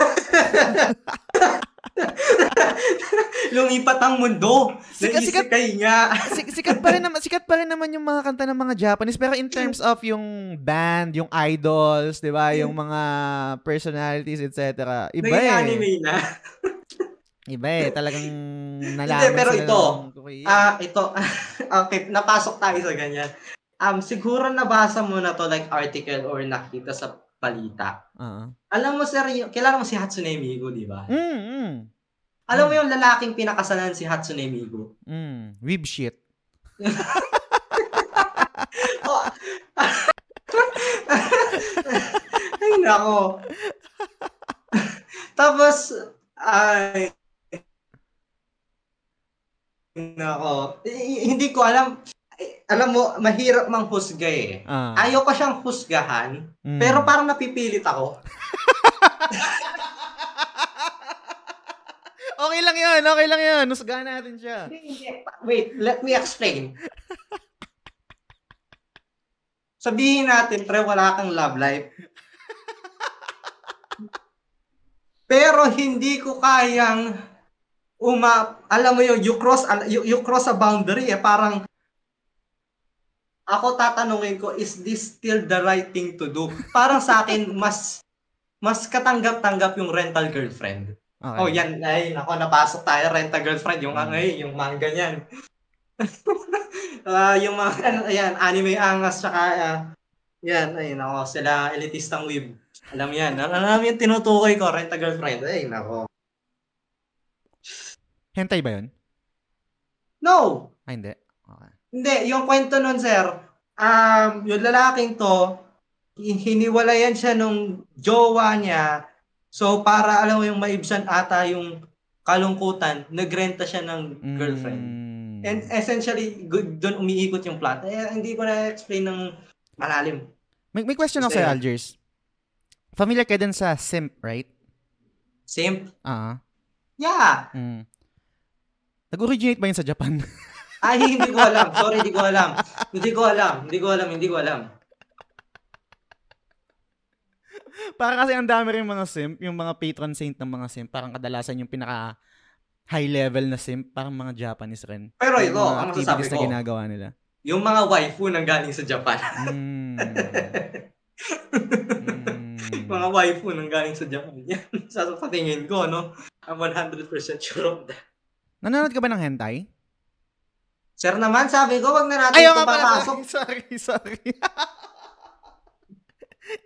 Lumipat ang mundo. Sikat- sikat- Naisikay nga. Sik- sikat pa rin naman sikat pa rin naman yung mga kanta ng mga Japanese pero in terms of yung band, yung idols, 'di ba, yung mga personalities, etc. Iba Naging eh. anime na. Iba eh, talagang nalaman Hindi, pero ito. Ah, ito. okay, napasok tayo sa ganyan. Um, siguro nabasa mo na to like article or nakita sa balita. Oo. Alam mo sir, yung, kilala mo si Hatsune Miku, di ba? Mm, mm, Alam mo yung lalaking pinakasalan si Hatsune Miku? mm. Weeb shit. Oh. Ay, nako. Tapos, ay, nako. Hindi ko alam. Eh, Alam mo, mahirap mang husga eh. Ah. Ayaw ko siyang husgahan, Mm. pero parang napipilit ako. Okay lang 'yun, okay lang 'yun. Nusgahan natin siya. Wait, let me explain. Sabihin natin, pre, wala kang love life. Pero hindi ko kayang uma, alam mo yun, you cross, you, you cross a boundary eh, parang ako tatanungin ko, is this still the right thing to do? Parang sa akin, mas mas katanggap-tanggap yung rental girlfriend. Okay. Oh, yan. Ay, nako, napasok tayo. Rent a girlfriend. Yung, ano, eh, yung manga niyan. Ah, yung mga, ano, ayan, anime angas, tsaka, ah, yan, ay, nako, sila elitistang weeb. Alam yan. Alam, yung tinutukoy ko, rent a girlfriend. Ay, nako. Hentai ba 'yun? No! Ah, hindi. Hindi, yung kwento nun, sir, um, yung lalaking to, hin- hiniwalayan siya nung jowa niya. So, para, alam mo, yung maibsan ata yung kalungkutan, nagrenta siya ng girlfriend. Mm. And essentially, doon umiikot yung plot. Eh, hindi ko na-explain ng malalim. may, may question ako sa Algiers. Familiar ka din sa simp, right? Simp? Ah. Yeah! Mm. Nag-originate ba yun sa Japan? Ay, hindi ko alam. Sorry, hindi ko alam. Hindi ko alam. Hindi ko alam. Hindi ko alam. Parang kasi ang dami rin mga simp, yung mga patron saint ng mga simp, parang kadalasan yung pinaka high level na simp, parang mga Japanese rin. Pero ito, ang masasabi activities na ko, ginagawa nila. yung mga waifu nang galing sa Japan. Mm. Mm. mga waifu nang galing sa Japan. Yan, sa sa tingin ko, no? I'm 100% sure of that. Nanonood ka ba ng hentai? Sir naman, sabi ko, wag na natin Ayaw ito papasok. Sorry, sorry.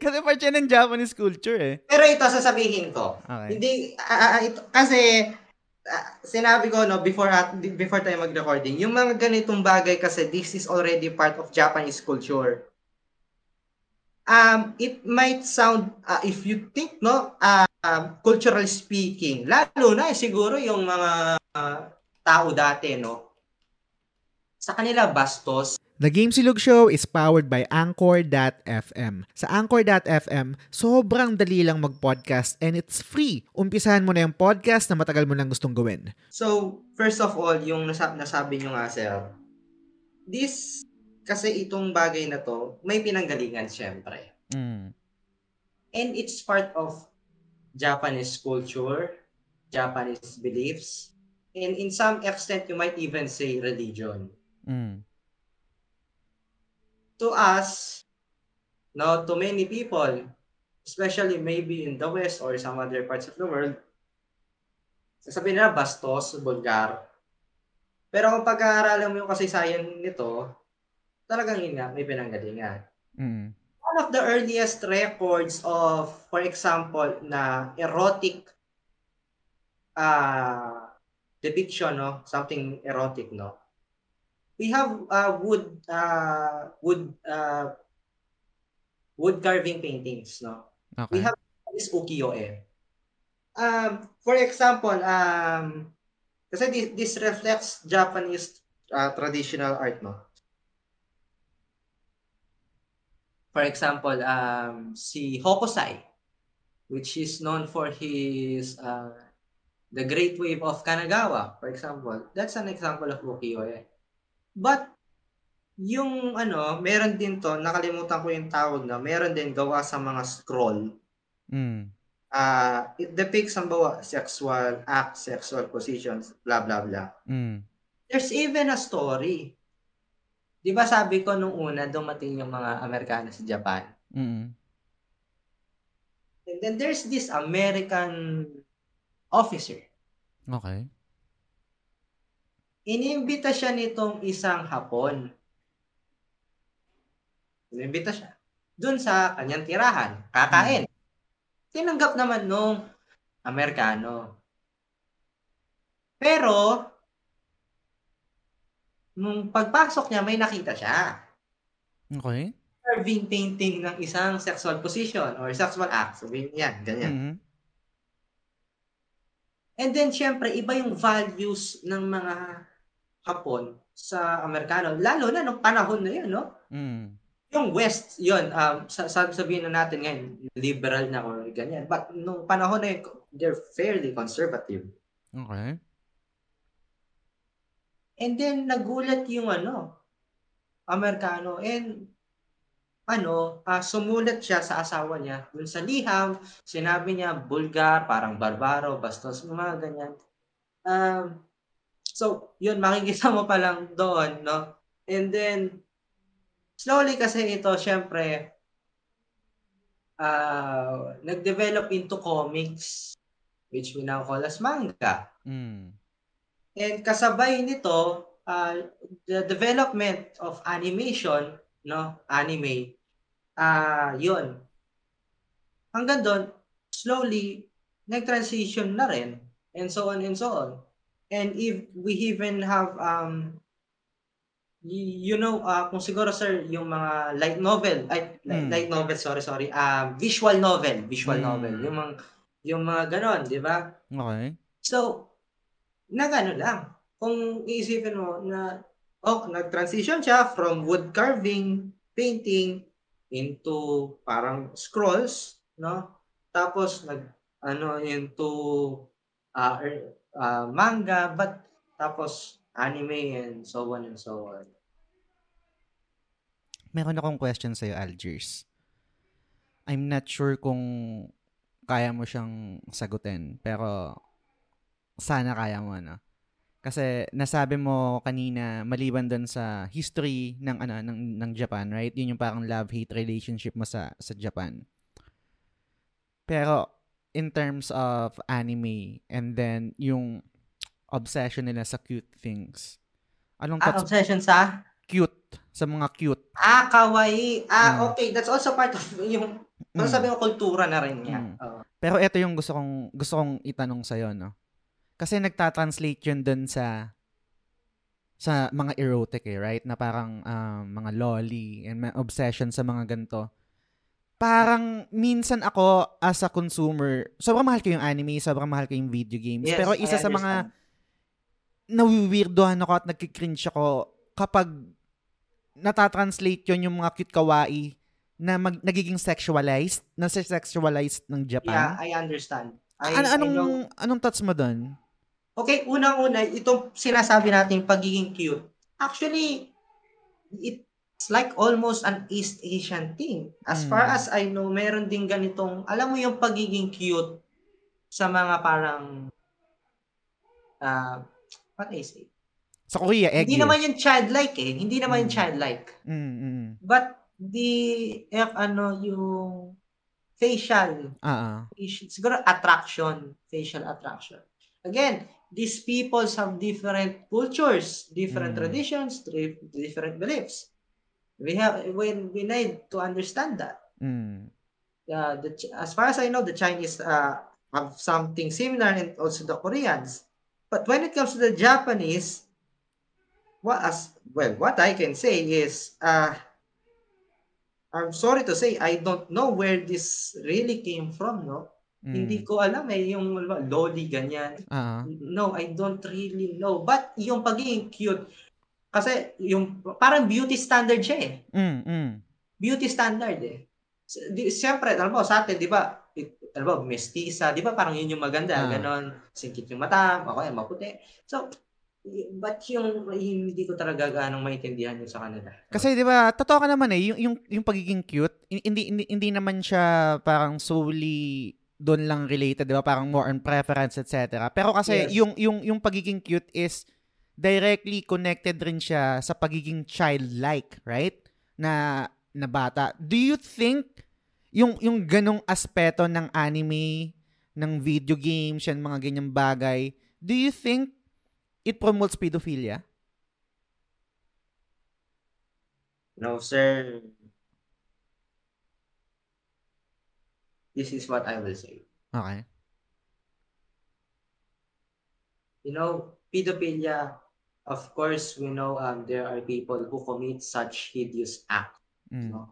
kasi part yan ng Japanese culture eh. Pero ito, sasabihin ko. Okay. Hindi, ah, ito, kasi, ah, sinabi ko, no, before, at, before tayo mag-recording, yung mga ganitong bagay kasi, this is already part of Japanese culture. Um, it might sound, ah, if you think, no, ah, um, culturally speaking, lalo na eh, siguro yung mga ah, tao dati, no, sa kanila bastos, The Game Silog Show is powered by Anchor.fm. Sa Anchor.fm, sobrang dali lang mag-podcast and it's free. Umpisahan mo na yung podcast na matagal mo nang gustong gawin. So, first of all, yung nasa- nasabi nyo nga, sir, this, kasi itong bagay na to, may pinanggalingan, syempre. Mm. And it's part of Japanese culture, Japanese beliefs, and in some extent, you might even say religion. Mm. To us, no, to many people, especially maybe in the West or some other parts of the world, sasabihin nila bastos, vulgar. Pero kung pag-aaralan mo yung kasaysayan nito, talagang yun nga, may pinanggalingan. Mm. One of the earliest records of, for example, na erotic uh, depiction, no? Something erotic, no? We have uh, wood uh, wood uh, wood carving paintings, no? Okay. We have this ukiyo-e. Um, for example, um, kasi this, this reflects Japanese uh, traditional art, no? For example, um, si Hokusai, which is known for his uh, the Great Wave of Kanagawa, for example. That's an example of ukiyo-e. But yung ano, meron din to, nakalimutan ko yung tawag na, meron din gawa sa mga scroll. Mm. Uh, it depicts sambawa, sexual act, sexual positions, blah, blah, blah. Mm. There's even a story. Di ba sabi ko nung una, dumating yung mga Amerikano sa Japan. Mm. And then there's this American officer. Okay. Inimbita siya nitong isang Hapon. Inimbita siya. Doon sa kanyang tirahan. Kakain. Tinanggap naman nung Amerikano. Pero, nung pagpasok niya, may nakita siya. Okay. Carving painting ng isang sexual position or sexual act. Sabihin yan, ganyan. Mm. And then, syempre, iba yung values ng mga Hapon sa Amerikano. Lalo na nung panahon na yun, no? Mm. Yung West, yun, um, sa, sa- sabihin na natin ngayon, liberal na or ganyan. But nung panahon na yun, they're fairly conservative. Okay. And then, nagulat yung ano, Amerikano. And, ano, ah, sumulat siya sa asawa niya. Dun sa liham, sinabi niya, bulgar, parang barbaro, bastos, mga ganyan. Um, so, yun, makikita mo pa lang doon, no? And then, slowly kasi ito, syempre, ah, nag-develop into comics, which we now call as manga. Mm. And kasabay nito, uh, the development of animation, no, anime, ah, yun. Hanggang doon, slowly, nag-transition na rin, and so on and so on. And if we even have, um, you know, uh, kung siguro sir, yung mga light novel, ay, light, Mm. light novel, sorry, sorry, um, visual novel, visual Mm. novel, yung mga, yung mga ganon, di ba? Okay. So, nagano lang. Kung iisipin mo na, oh, nag-transition siya from wood carving, painting, into parang scrolls, no? Tapos, nag, ano, into uh, uh, manga, but tapos anime and so on and so on. Meron akong question sa'yo, Algiers. I'm not sure kung kaya mo siyang sagutin, pero sana kaya mo, no? Kasi nasabi mo kanina maliban doon sa history ng ano ng ng Japan, right? Yun yung parang love-hate relationship mo sa sa Japan. Pero in terms of anime and then yung obsession nila sa cute things. Anong Ah, obsession sa? cute sa mga cute? Ah, kawaii. Ah, Ah. okay. That's also part of yung, Mm. sabi ko, kultura na rin niya. Mm. Oo. Pero ito yung gusto kong gusto kong itanong sa no. Kasi nagta-translate yun dun sa sa mga erotic eh, right? Na parang um, mga lolly and may obsession sa mga ganito. Parang minsan ako as a consumer, sobrang mahal ko yung anime, sobrang mahal ko yung video games. Yes, pero I isa sa mga nawiwirdohan ako at nagkikringe ako kapag natatranslate yun yung mga cute kawaii na mag, nagiging sexualized, na sexualized ng Yeah, Japan. I understand. I, Ano I anong know. anong thoughts mo doon? Okay, unang-una, itong sinasabi nating pagiging cute. Actually, it it's like almost an East Asian thing. As Mm. far as I know, meron din ganitong, alam mo yung pagiging cute sa mga parang, uh, what I say? Sa Korea, egg Hindi yun. naman yung childlike eh. Hindi naman yung Mm. childlike. Mm, mm. But the, eh, ano, yung facial, Ah, ah. facial, siguro attraction, facial attraction. Again, these people have different cultures, different Mm. traditions, different beliefs. We have when we need to understand that. Mm. Uh, the, as far as I know, the Chinese uh, have something similar, and also the Koreans. But when it comes to the Japanese, what as well, what I can say is, uh, I'm sorry to say, I don't know where this really came from, no? Mm. Hindi ko alam eh, yung loli, ganyan. Ah. No, I don't really know. But yung pagiging cute, kasi yung parang beauty standard siya eh. Mm, mm. Beauty standard eh. Siyempre, alam mo, sa atin, di ba, alam mo, mestiza, di ba parang yun yung maganda, Ah. ganon, singkit yung mata, ako ay maputi. So, but yung hindi ko talaga ganong maintindihan yun sa kanila. Kasi 'di ba, totoo ka naman eh, yung yung yung pagiging cute, hin- hindi hindi, hindi naman siya parang solely doon lang related, 'di ba? Parang more on preference, etc. Pero kasi Yes. yung yung yung pagiging cute is directly connected rin siya sa pagiging childlike, right? Na na bata. Do you think yung yung ganong aspeto ng anime, ng video games, yan mga ganyang bagay, do you think it promotes pedophilia? No, sir. This is what I will say. Okay. You know, pedophilia, of course, we know um, there are people who commit such hideous acts. Mm. no?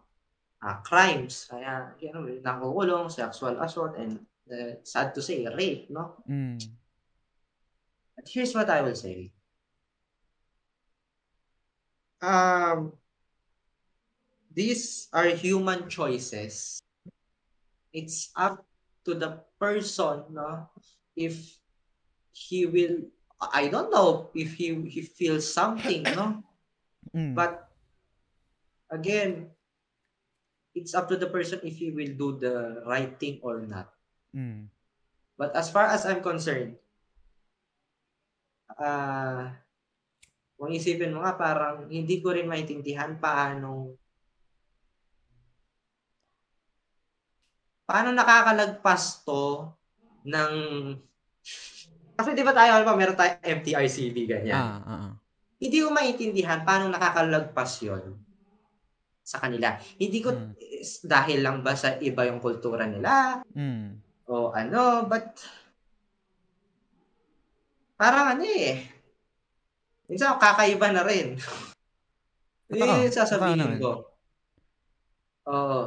Ah, crimes, kaya, you know, nakukulong, sexual assault, and uh, sad to say, rape, no? Mm. But here's what I will say. Um, these are human choices. It's up to the person, no? If he will, I don't know if he he feels something, no? Mm. But again, it's up to the person if he will do the right thing or not. Mm. But as far as I'm concerned, ah, kung isipin mo nga, parang hindi ko rin maintindihan paano paano nakakalagpas to ng kasi di ba tayo, alam meron tayo MTRCB, ganyan. Ah, ah, ah. Hindi ko maintindihan paano nakakalagpas yon sa kanila. Hindi ko, Mm. dahil lang ba sa iba yung kultura nila, Mm. o ano, but parang ano eh. Minsan kakaiba na rin. Totoo, Yun yung sasabihin ko. Oo.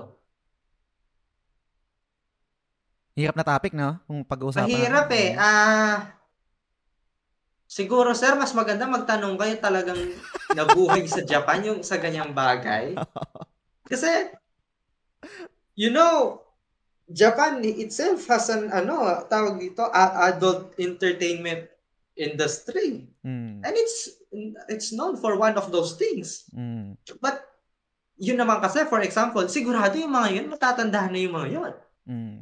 Hirap na topic, no? Kung pag-uusapan. Mahirap eh. Ah, siguro sir, mas maganda magtanong kayo talagang nabuhay sa Japan yung sa ganyang bagay. Kasi, you know, Japan itself has an, ano, tawag dito, adult entertainment industry. Mm. And it's it's known for one of those things. Mm. But yun naman kasi, for example, sigurado yung mga yun, matatandaan na yung mga yun. Mm.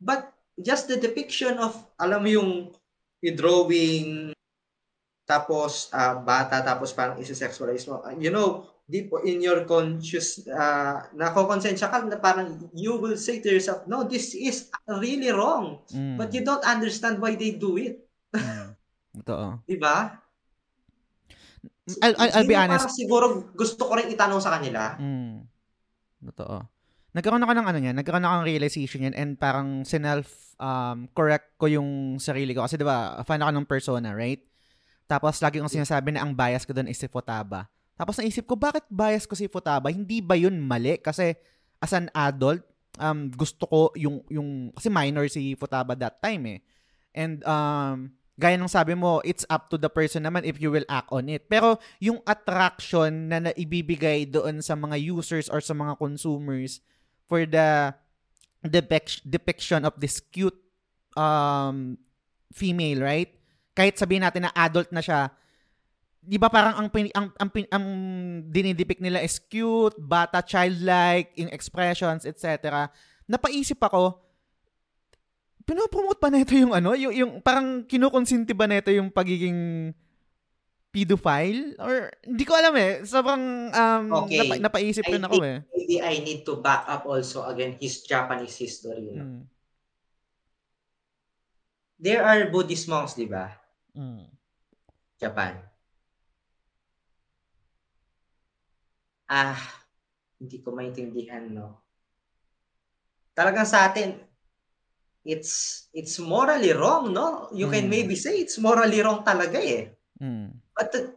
But just the depiction of, alam mo yung i-drawing, tapos ah, bata, tapos parang isi-sexualize mo. You know, deep in your conscious, uh, nakokonsensya ka na parang you will say to yourself, no, this is really wrong. Mm. But you don't understand why they do it. Mm. Totoo. Di ba? I'll, I'll, I'll be yung honest. Parang siguro gusto ko rin itanong sa kanila. Mm. Totoo. Nagkaroon ako ng ano niyan, nagkaroon ako ng realization yan and parang sinelf um, correct ko yung sarili ko. Kasi 'di ba, fan ako ng persona, right? Tapos lagi kong sinasabi na ang bias ko doon is si Futaba. Tapos naisip ko, bakit bias ko si Futaba? Hindi ba yun mali? Kasi as an adult, um, gusto ko yung, yung, kasi minor si Futaba that time eh. And um, gaya ng sabi mo, it's up to the person naman if you will act on it. Pero yung attraction na naibibigay doon sa mga users or sa mga consumers for the depic- depiction of this cute um, female, right? Kahit sabihin natin na adult na siya, di ba parang ang, ang, ang, ang dinidepict nila is cute, bata, childlike, yung expressions, etc. Napaisip ako, pinopromote pa nito yung ano, yung, yung parang kinukonsinti ba nito yung pagiging pedophile? Or, hindi ko alam eh. Sobrang, um, Okay. napa- napaisip rin ako eh. maybe I need to back up also again his Japanese history. no? Mm. There are Buddhist monks, di ba? Mm. Japan. Ah, hindi ko maintindihan, no? Talagang sa atin, it's it's morally wrong, no? You can Mm. maybe say it's morally wrong talaga eh. But the-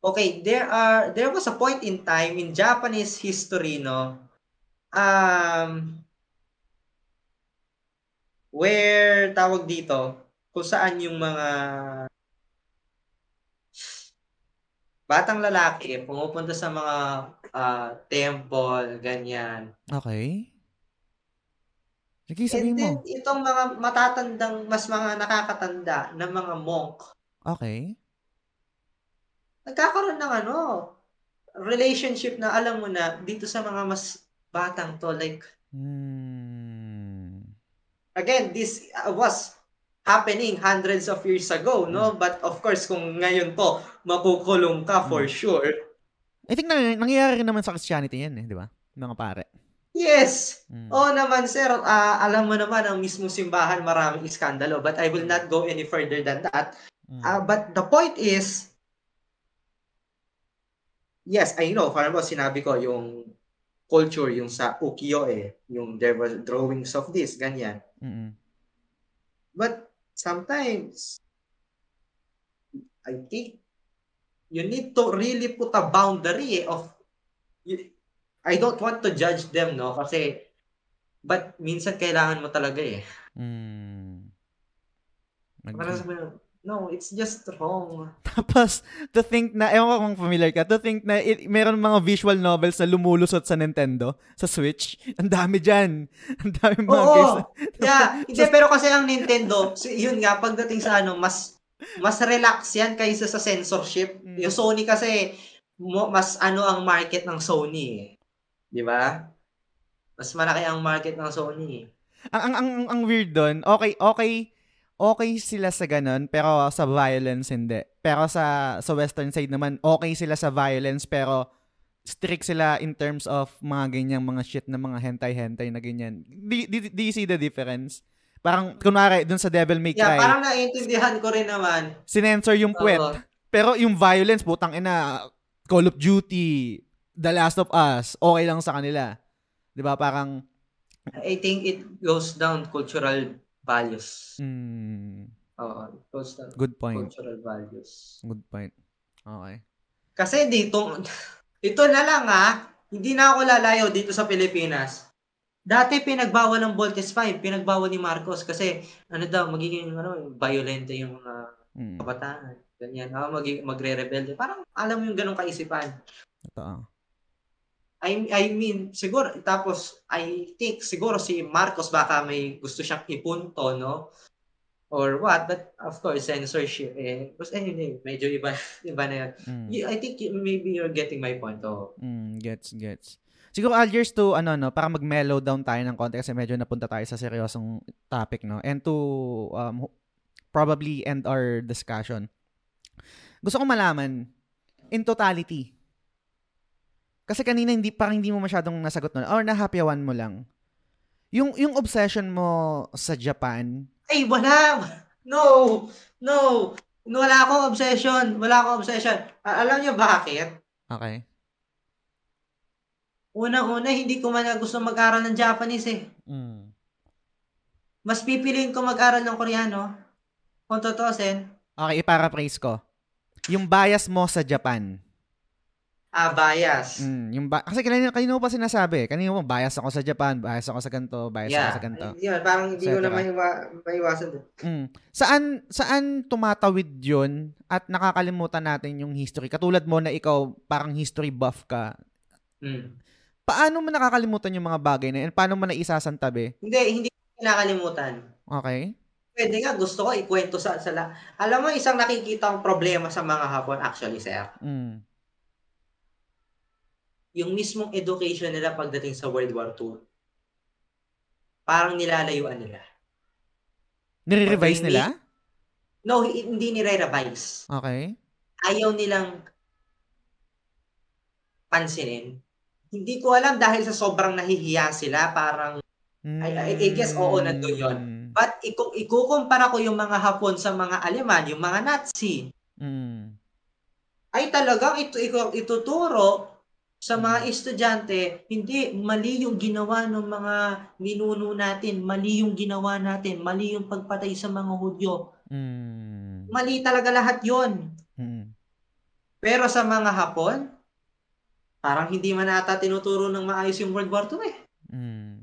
okay, there are there was a point in time in Japanese history, no, um, where tawag dito, kung saan yung mga batang lalaki pumupunta sa mga ah, temple, ganyan. Okay. Sige, And sabihin mo. then, itong mga matatandang, mas mga nakakatanda na mga monk, Okay. nagkakaroon ng ano, relationship na alam mo na dito sa mga mas batang to like Hmm. again this uh, was happening hundreds of years ago no but of course kung ngayon to makukulong ka for sure I think na, nangyayari rin naman sa Christianity yan eh, di ba? Mga pare. yes Mm. oh naman sir ah, alam mo naman ang mismo simbahan maraming iskandalo but I will not go any further than that Mm. Ah, but the point is, yes, I know, parang ba sinabi ko yung culture, yung sa ukiyo eh, yung there were drawings of this, ganyan. Mm-mm. But sometimes, I think, you need to really put a boundary eh, of, you- I don't want to judge them, no? Kasi, but minsan kailangan mo talaga eh. Mm. Sabi mo, no, it's just wrong. Tapos, to think na, ewan ko kung familiar ka, to think na it, meron mga visual novels na lumulusot sa Nintendo, sa Switch. Ang dami dyan. Ang dami mga Oo. games. Yeah, hindi pero kasi ang Nintendo, yun nga pagdating sa ano, mas mas relax yan kaysa sa censorship. Mm. Yung Sony kasi mo, mas ano ang market ng Sony, eh. 'Di ba? Mas malaki ang market ng Sony. eh. ang, ang, ang, ang weird doon, okay, okay, okay sila sa ganun, pero sa violence hindi. Pero sa sa western side naman, okay sila sa violence, pero strict sila in terms of mga ganyang mga shit na mga hentai-hentai na ganyan. Do, do, do you see the difference? Parang, kunwari, dun sa Devil May Yeah, Cry, parang naiintindihan ko rin naman. sinensor yung puwet. Oo. Pero yung violence, putang ina, Call of Duty, The Last of Us, okay lang sa kanila. 'Di ba Parang, I think it goes down cultural values. mm, Oo, down good point. cultural values. Good point. Okay. Kasi dito, ito na lang ha, hindi na ako lalayo dito sa Pilipinas. Dati pinagbawal ng Voltes 5, pinagbawal ni Marcos kasi ano daw, magiging ano, violente yung mga Mm, kabataan. Ganyan, ah, mag magre-rebelde. Parang alam mo yung ganong kaisipan. totoo. I, I mean, siguro, tapos, I think, siguro si Marcos baka may gusto siyang ipunto, no? Or what, but of course, censorship, eh. But anyway, medyo iba, iba na yun. Mm. I think you- maybe you're getting my point, oh. Mm, gets, gets. Siguro, Algiers, to, ano, no, para mag-mellow down tayo ng konti kasi medyo napunta tayo sa seryosong topic, no? And to um, probably end our discussion. Gusto ko malaman, in totality, kasi kanina hindi parang hindi mo masyadong nasagot nun or nahapyawan mo lang. Yung yung obsession mo sa Japan, Ay, wala! No! No! Wala akong obsession. Wala akong obsession. Alam niyo bakit? okay. Unang-una, hindi ko man gusto mag-aral ng Japanese eh. Mm. Mas pipiliin ko mag-aral ng Koreano. Kung tutusin. Okay, i-paraphrase ko. Yung bias mo sa Japan. Ah, bias. Mm, yung ba- kasi kanina, kanina mo pa sinasabi, kanina mo, bias ako sa Japan, bias ako sa ganito, bias ako yeah. sa ganito. Yun, parang hindi ko na maiwa- maiwasan. Mm. Saan, saan tumatawid yun at nakakalimutan natin yung history? Katulad mo na ikaw, parang history buff ka. Mm. Paano mo nakakalimutan yung mga bagay na yun? Paano mo na isasantabi? Hindi, hindi ko kinakalimutan. Okay? pwede nga, gusto ko ikwento sa, sa la- Alam mo, isang nakikita kong problema sa mga Hapon, actually, sir, Mm. Yung mismong education nila pagdating sa World War II, parang nilalayuan nila. Nire-revise nila? No, hi- hindi nire-revise. Okay. Ayaw nilang pansinin. Hindi ko alam dahil sa sobrang nahihiya sila, parang, I- I- I guess, oo, nandun yun. Mm. but iku- ikukumpara ko yung mga Hapon sa mga Aleman, yung mga Nazi, Mm. ay talagang ito, ito ituturo sa mga estudyante, hindi, mali yung ginawa ng mga ninuno natin, mali yung ginawa natin, mali yung pagpatay sa mga Hudyo. Mm. Mali talaga lahat yon. Mm. Pero sa mga Hapon, parang hindi man ata tinuturo ng maayos yung World War II eh. Mm.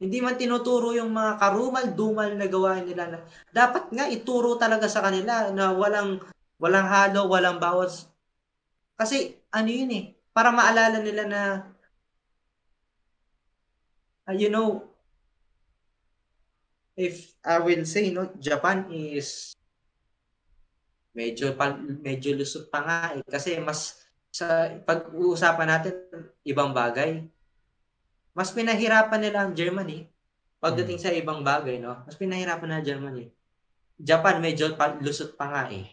Hindi man tinuturo yung mga karumal-dumal na gawain nila. Na, dapat nga ituro talaga sa kanila na walang walang halo, walang bawas. Kasi ano yun eh, para maalala nila na uh, you know, if I will say no, Japan is medyo pa, medyo lusot pa nga eh. Kasi mas sa pag-uusapan natin ibang bagay, mas pinahirapan nila ang Germany pagdating sa ibang bagay, no? Mas pinahirapan na Germany. Japan medyo pa, lusot pa nga eh.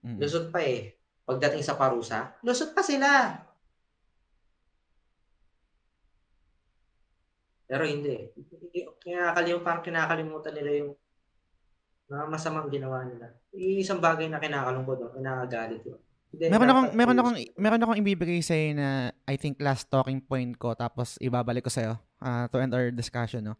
Mm. Lusot pa eh. Pagdating sa parusa, lusot pa sila. Pero hindi. Kinakalimutan, parang kinakalimutan nila yung mga masamang ginawa nila. Yung isang bagay na kinakalungkot, no? kinakagalit yun. Hindi, Meron akong meron akong meron akong ibibigay sa na I think last talking point ko tapos ibabalik ko sa iyo to end our discussion no.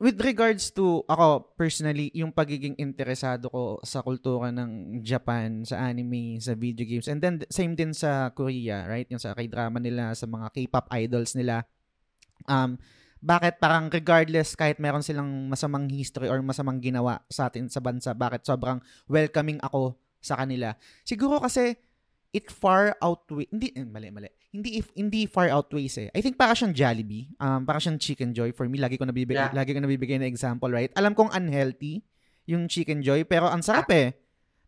With regards to ako personally yung pagiging interesado ko sa kultura ng Japan, sa anime, sa video games and then same din sa Korea, right? Yung sa K-drama nila, sa mga K-pop idols nila. Um bakit parang regardless kahit meron silang masamang history or masamang ginawa sa atin sa bansa, bakit sobrang welcoming ako sa kanila. Siguro kasi it far outweigh hindi eh, mali mali hindi if hindi far outweighs eh I think para siyang Jollibee um para siyang Chicken Joy for me lagi ko nabibigay Yeah. lagi ko nabibigay na example right alam kong unhealthy yung Chicken Joy pero ang sarap eh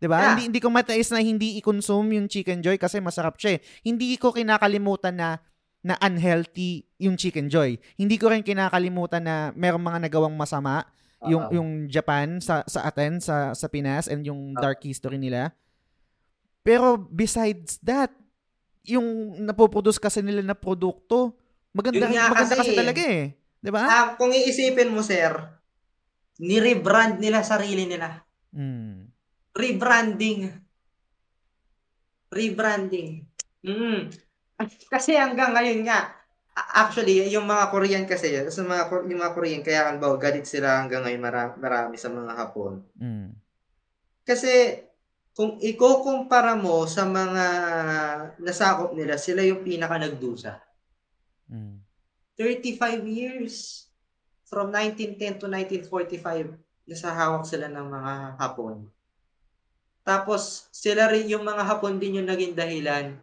'di ba Yeah. hindi hindi ko matais na hindi i-consume yung Chicken Joy kasi masarap siya eh. hindi ko kinakalimutan na na unhealthy yung Chicken Joy hindi ko rin kinakalimutan na merong mga nagawang masama yung Oo. yung Japan sa sa atin sa sa Pinas and yung dark history nila pero besides that, yung napoproduce kasi nila na produkto, maganda, Yun nga maganda kasi, kasi. talaga eh. 'Di ba? Ah, kung iisipin mo, sir, ni-rebrand nila sarili nila. Mm. Rebranding. Rebranding. Mm. Kasi hanggang ngayon nga, actually, yung mga Korean kasi, sa mga, yung mga Korean, kaya ang bawa, galit sila hanggang ngayon marami, marami sa mga Hapon. Mm. Kasi, kung ikukumpara mo sa mga nasakop nila, sila yung pinaka nagdusa. Mm. 35 years from 1910 to 1945 nasa hawak sila ng mga Hapon. Tapos sila rin yung mga Hapon din yung naging dahilan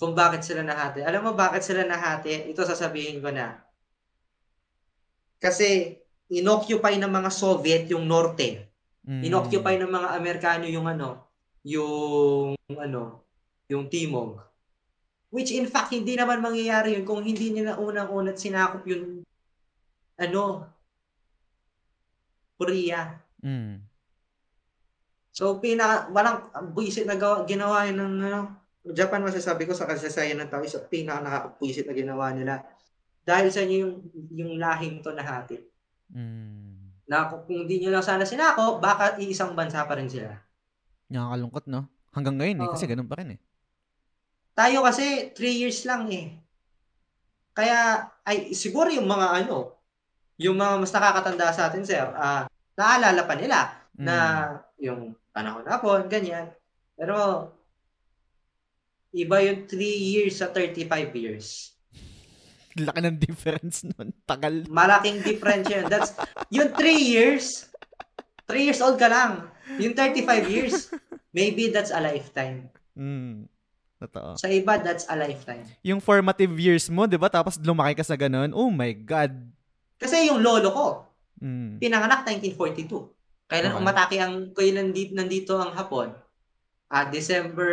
kung bakit sila nahati. Alam mo bakit sila nahati? Ito sasabihin ko na. Kasi inoccupy ng mga Soviet yung norte. Mm. Inoccupy ng mga Amerikano yung ano, yung ano, yung Timog. Which in fact, hindi naman mangyayari yun kung hindi nila unang-unat sinakop yung ano, Korea. Mm. So, pinaka, walang buisit na gawa, ginawa yun ng ano, Japan masasabi ko sa kasaysayan ng tao, isa pinaka nakakapwisit na ginawa nila. Dahil sa inyo yung, yung lahing to na hati. Mm. Na kung hindi nyo lang sana sinako, baka iisang bansa pa rin sila. Nakakalungkot, no? Hanggang ngayon eh, kasi ganun pa rin eh. Tayo kasi 3 years lang eh. Kaya ay siguro yung mga ano, yung mga mas nakakatanda sa atin sir, ah naalala pa nila Mm. na yung panahon na po, ganyan. Pero iba yung 3 years sa 35 years. Laki ng difference nun. Tagal. Malaking difference yan. That's yung 3 years, 3 years old ka lang. Yung 35 years, maybe that's a lifetime. Mm. Totoo. Sa iba, that's a lifetime. Yung formative years mo, di ba? Tapos lumaki ka sa ganun. Oh my God. Kasi yung lolo ko, Mm. pinanganak 1942. Kailan Okay. umatake ang, kailan nandito, nandito ang Hapon? Ah, December,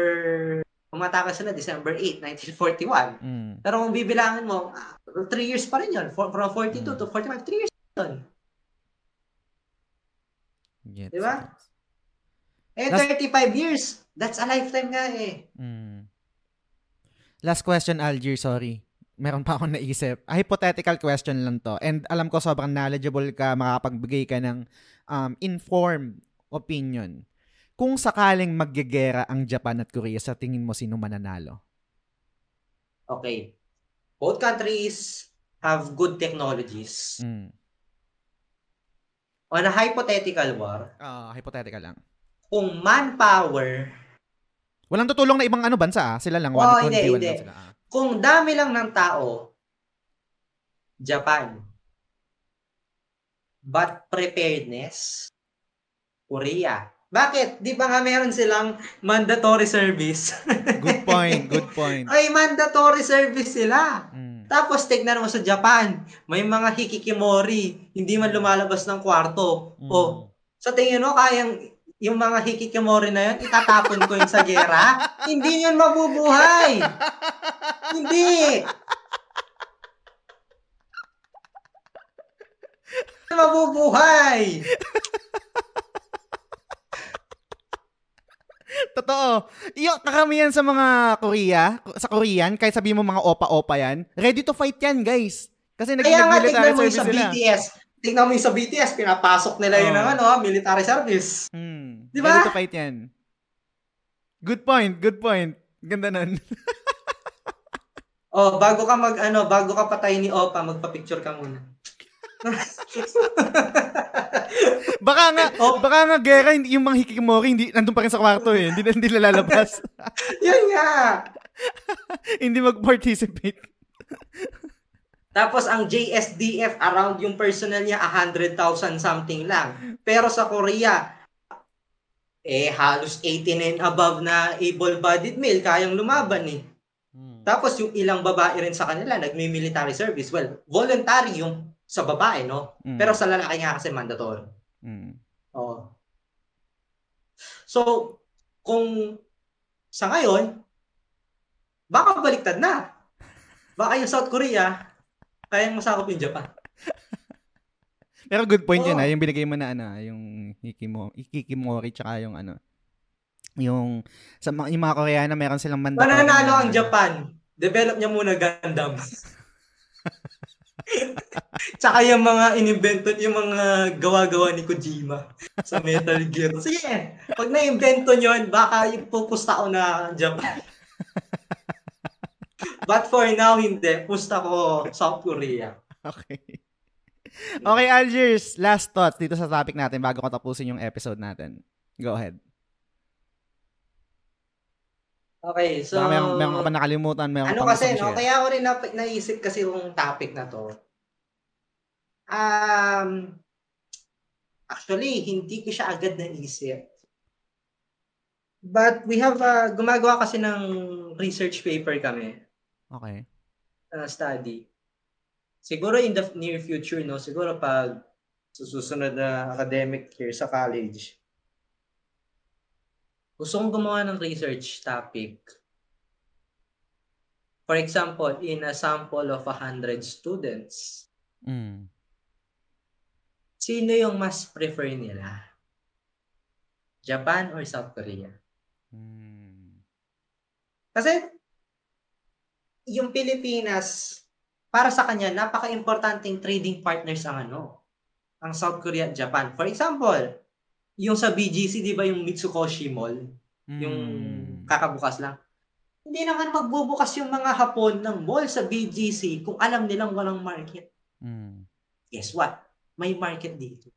umatake sila December 8, 1941. Mm. Pero kung bibilangin mo, 3 years pa rin yun. For, from 42 Mm. to 45, 3 years pa yun. Gets, Di ba? gets. Eh, Last- 35 years. That's a lifetime nga eh. Mm. Last question, Algier, sorry. Meron pa akong naisip. A hypothetical question lang to. And alam ko sobrang knowledgeable ka, makapagbigay ka ng um, informed opinion. Kung sakaling magyagera ang Japan at Korea, sa tingin mo sino mananalo? Okay. Both countries have good technologies. Mm. On a hypothetical war, Ah, hypothetical lang. kung manpower, Walang tutulong na ibang ano bansa ah. Sila lang. Oo, one, hindi, one, hindi. lang sila. Ah. kung dami lang ng tao, Japan. But preparedness, Korea. Bakit? Di ba nga meron silang mandatory service? Good point, good point. Ay, mandatory service sila. Mm. Tapos, tignan mo sa Japan, may mga hikikimori, hindi man lumalabas ng kwarto. Mm. O, sa tingin mo, kayang yung mga hikikimori na yun, itatapon ko yun sa gera? hindi yun mabubuhay. hindi. Hindi mabubuhay. Totoo. Yung karamihan sa mga Korea, sa Korean, kahit sabihin mo mga opa-opa yan, ready to fight yan, guys. Kasi nag Kaya nga, tignan mo yung sa sila. BTS. Tignan mo yung sa BTS, pinapasok nila yun Oo. ng ano, military service. Hmm. Di ba? Ready to fight yan. Good point, good point. Ganda nun. Oh, bago ka mag ano, bago ka patay ni Opa, magpa-picture ka muna. Baka nga, Oh. baka nga gera, hindi, yung mga hikikimori, hindi, nandun pa rin sa kwarto eh. Hindi, hindi nalalabas. Yun nga. hindi mag-participate. Tapos ang JSDF around yung personnel niya 100,000 something lang. Pero sa Korea eh halos 18 and above na able-bodied male kayang lumaban eh. Tapos yung ilang babae rin sa kanila nagmi-military service. Well, voluntary yung sa babae, no? Mm. Pero sa lalaki nga kasi mandatory. Mm. Oo. So, kung sa ngayon, baka baliktad na. Baka yung South Korea, kayang masakop yung Japan. Pero good point yun Oo. ah, yung binigay mo na ano, ah, yung hikimo, ikikimori tsaka yung ano, yung sa mga, yung mga Koreano meron silang mandatory. Mananalo na- ang Japan. Develop niya muna Gundam. Tsaka yung mga inimbento, yung mga gawa-gawa ni Kojima sa Metal Gear. Sige, pag na-invento nyo, baka ipupusta ko na Japan. But for now, hindi. Pusta ko South Korea. Okay. Okay, Algiers, last thoughts dito sa topic natin bago ko tapusin yung episode natin. Go ahead. Okay, so... Baka meron, meron ka pa nakalimutan, meron ano kasi, no? Kaya ako rin nap- naisip kasi yung topic na to. Um, actually, hindi ko siya agad naisip. But we have, uh, gumagawa kasi ng research paper kami, Okay. uh, study. Siguro in the near future, no? Siguro pag sa susunod na academic year sa college, gusto kong gumawa ng research topic. For example, in a sample of 100 students, Mm. sino yung mas prefer nila? Japan or South Korea? Mm. Kasi yung Pilipinas, para sa kanya, napaka-importanting trading partners ang ano, ang South Korea at Japan. For example, yung sa BGC, di ba yung Mitsukoshi Mall, yung Mm. kakabukas lang. Hindi naman magbubukas yung mga Hapon ng mall sa BGC kung alam nilang walang market. Mm. Guess what? May market dito.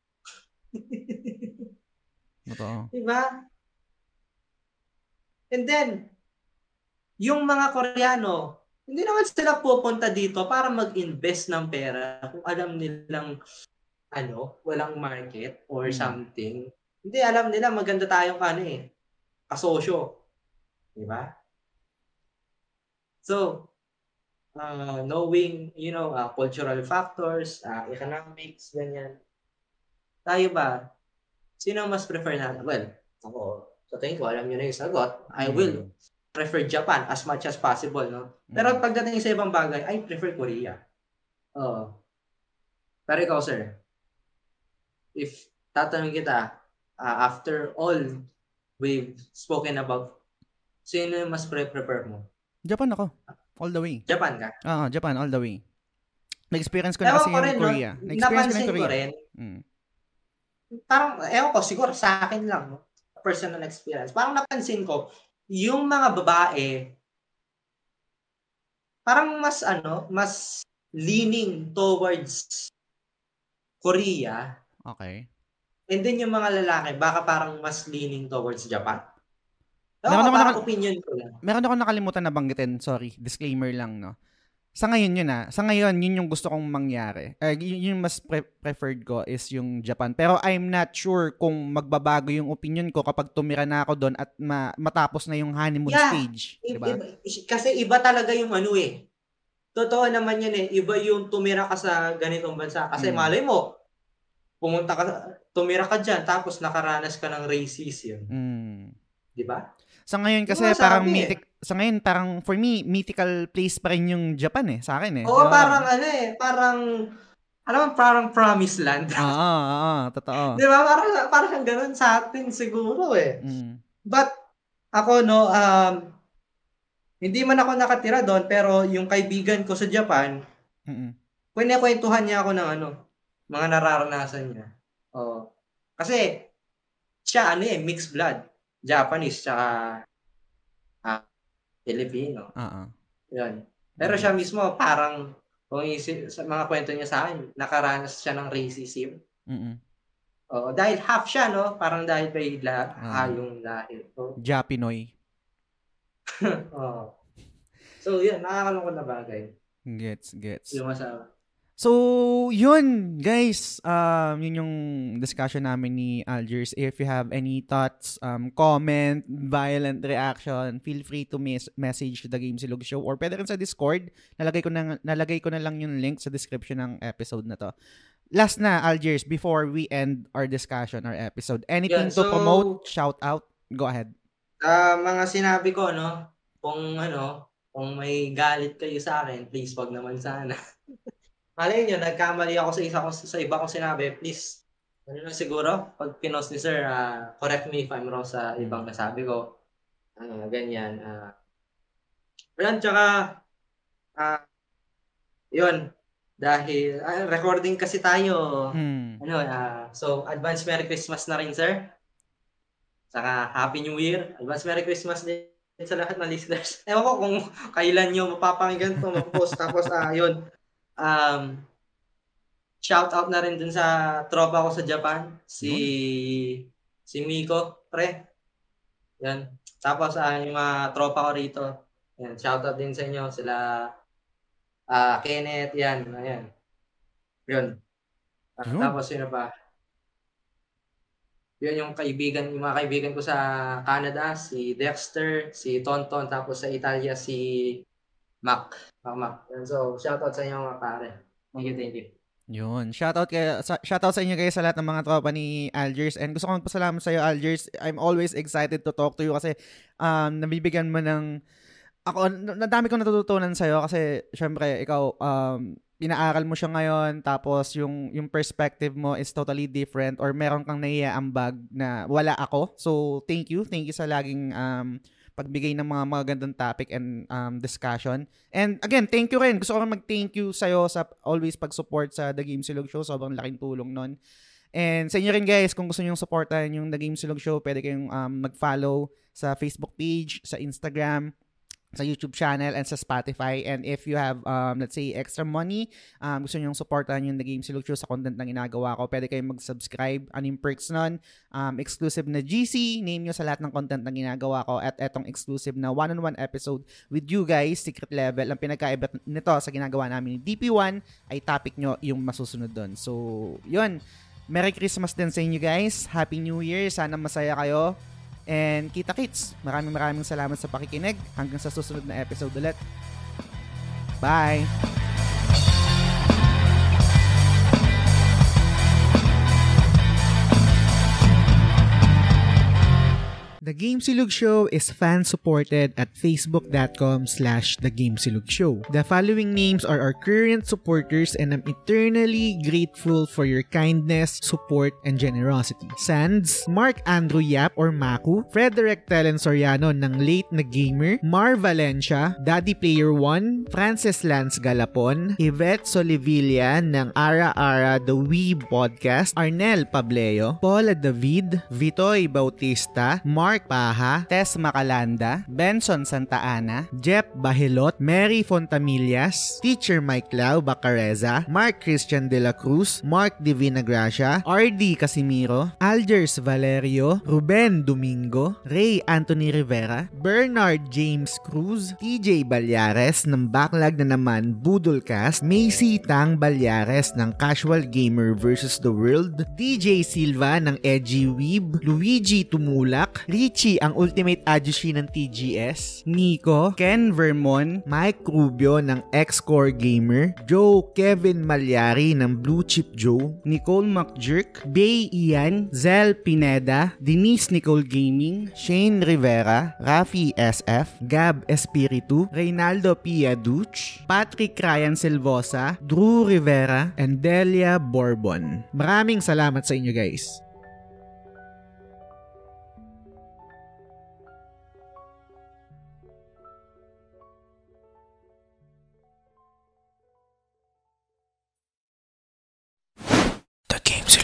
Totoo. Di ba? And then, yung mga Koreano, hindi naman sila pupunta dito para mag-invest ng pera kung alam nilang ano, walang market or Hmm. something. Hindi, alam nila maganda tayong ano eh, kasosyo. Di ba? So, uh, knowing, you know, uh, cultural factors, uh, economics, ganyan. Tayo ba, Sino mas prefer natin? Well, ako, sa tingin ko, alam nyo na yung sagot. I Mm. will prefer Japan as much as possible, no? Pero Mm. pagdating sa ibang bagay, I prefer Korea. Oo. Pero ikaw, sir, if tatanungin kita, ah, after all we've spoken about, sino yung mas pre- prefer mo? Japan ako. All the way. Japan ka? Ah, Japan, all the way. Na-experience ko na Ewan kasi ko yung no? Korea. Na-experience ko na ko Korea. rin, Mm. parang, ewan ko, siguro sa akin lang, no? personal experience. Parang napansin ko, yung mga babae, parang mas, ano, mas leaning towards Korea. Okay. And then yung mga lalaki, baka parang mas leaning towards Japan. Ewan Meron ko, ako parang naka- opinion ko lang. Meron ako nakalimutan na banggitin. Sorry, disclaimer lang, no? Sa ngayon yun ah. Sa ngayon, yun yung gusto kong mangyari. Eh, yun yung mas pre- preferred ko is yung Japan. Pero I'm not sure kung magbabago yung opinion ko kapag tumira na ako doon at ma- matapos na yung honeymoon Yeah. stage. Diba? iba- kasi iba talaga yung ano eh. Totoo naman yan eh. Iba yung tumira ka sa ganitong bansa. Kasi Mm. malay mo, pumunta ka, tumira ka dyan, tapos nakaranas ka ng racism. Mm. Di ba? Sa ngayon kasi Yung parang eh. mythic, sa ngayon parang for me mythical place pa rin yung Japan eh sa akin eh. Oo, Diba? parang ano eh, parang, alam mo, parang promised land. Oo, oo, oo, totoo. Di ba? Parang, parang ganun sa atin siguro eh. Mm. But, ako no, um, hindi man ako nakatira doon, pero yung kaibigan ko sa Japan, Mm-mm. Kwentuhan niya ako ng ano, mga nararanasan niya. Oo. Kasi, siya ano eh, mixed blood. Japanese, tsaka ah, Filipino. Oo. Yun. Pero siya mismo, parang, kung isip, sa mga kwento niya sa akin, nakaranas siya ng racism. Mm-mm. Oo. Dahil half siya, no? Parang dahil kay la, Ah. hayong lahi. So, Japinoy. oo. So, yun, nakakalungkot na bagay. Gets, gets. Yung masawa. So, yun, guys. Um, yun yung discussion namin ni Algiers. If you have any thoughts, um, comment, violent reaction, feel free to mes- message the Game Silog Show or pwede rin sa Discord. Nalagay ko na, nalagay ko na lang yung link sa description ng episode na to. Last na, Algiers, before we end our discussion, our episode. Anything Yeah, to so- promote, shout out? Go ahead. Ah, mga sinabi ko, no? Kung ano, kung may galit kayo sa akin, please wag naman sana. Malay nyo, nagkamali ako sa isa ko sa iba kong sinabi, please. Ano lang siguro, pag pinost ni sir, ah, correct me if I'm wrong sa ibang nasabi ko. Ah, ganyan. ah. Ayan, tsaka, ah, yun, dahil, ah, recording kasi tayo. Hmm. Ano, ah, so, advance Merry Christmas na rin, sir. Saka, Happy New Year. Advance Merry Christmas din sa lahat ng listeners. Ewan ko kung kailan nyo mapapakinggan to, mapost. Tapos, ah, yun. Um, shout out na rin dun sa tropa ko sa Japan. Si, si Miko, pre. Yan. Tapos, ah, yung mga tropa ko rito. Yan, shout out din sa inyo. Sila, ah, Kenneth, yan. Ayan. Yun. Ah, Yun. Tapos, sino pa? Yun yung kaibigan, yung mga kaibigan ko sa Canada, si Dexter, si Tonton, tapos sa Italia, si Mac. Mac, Mac. Yan, so, shoutout sa inyo mga pare. Thank you, thank you. Yun. Shoutout kay shoutout sa inyo guys sa lahat ng mga tropa ni Algiers and gusto ko magpasalamat sa iyo Algiers. I'm always excited to talk to you kasi um nabibigyan mo ng ako nadami kong natututunan sa iyo kasi syempre ikaw um inaaral mo siya ngayon tapos yung yung perspective mo is totally different or meron kang naiaambag na wala ako. So thank you. Thank you sa laging um pagbigay ng mga magagandang topic and um, discussion. And again, thank you rin. Gusto ko mag-thank you sa'yo sa always pag-support sa The Game Silog Show. Sobrang laking tulong nun. And sa inyo rin guys, kung gusto nyo supportan yung The Game Silog Show, pwede kayong um, mag-follow sa Facebook page, sa Instagram, sa YouTube channel and sa Spotify. And if you have, um, let's say, extra money, um, gusto nyo supportan yung The Game Silog Show sa content na ginagawa ko, pwede kayong mag-subscribe. Ano yung perks nun? Um, exclusive na GC, name nyo sa lahat ng content na ginagawa ko at etong exclusive na one-on-one episode with you guys, secret level. Ang pinagkaiba nito sa ginagawa namin ni DP1 ay topic nyo yung masusunod doon. So, yun. Merry Christmas din sa inyo guys. Happy New Year. Sana masaya kayo. And kita kits. Maraming maraming salamat sa pakikinig. Hanggang sa susunod na episode ulit. Bye! The Game Silog Show is fan-supported at facebook.com slash The. The following names are our current supporters and I'm eternally grateful for your kindness, support, and generosity. Sands, Mark Andrew Yap or Maku, Frederick Telen Soriano ng Late na Gamer, Mar Valencia, Daddy Player 1, Francis Lance Galapon, Yvette Solivilla ng Ara Ara The Weeb Podcast, Arnel Pableo, Paula David, Vitoy Bautista, Mark Paha, Tess Macalanda, Benson Santa Ana, Jeff Bahilot, Mary Fontamillas, Teacher Mike Lau Bacareza, Mark Christian De La Cruz, Mark Divina Gracia, RD Casimiro, Algers Valerio, Ruben Domingo, Ray Anthony Rivera, Bernard James Cruz, TJ Balyares ng Backlog na naman Budolcast, Macy Tang Balyares ng Casual Gamer vs. The World, DJ Silva ng Edgy Weeb, Luigi Tumulak, Richie ang Ultimate Ajushi ng TGS, Nico, Ken Vermon, Mike Rubio ng X-Core Gamer, Joe Kevin Malyari ng Blue Chip Joe, Nicole McJerk, Bay Ian, Zel Pineda, Denise Nicole Gaming, Shane Rivera, Rafi SF, Gab Espiritu, Reynaldo Pia Duch, Patrick Ryan Silvosa, Drew Rivera, and Delia Bourbon. Maraming salamat sa inyo guys. The Game Silog Show.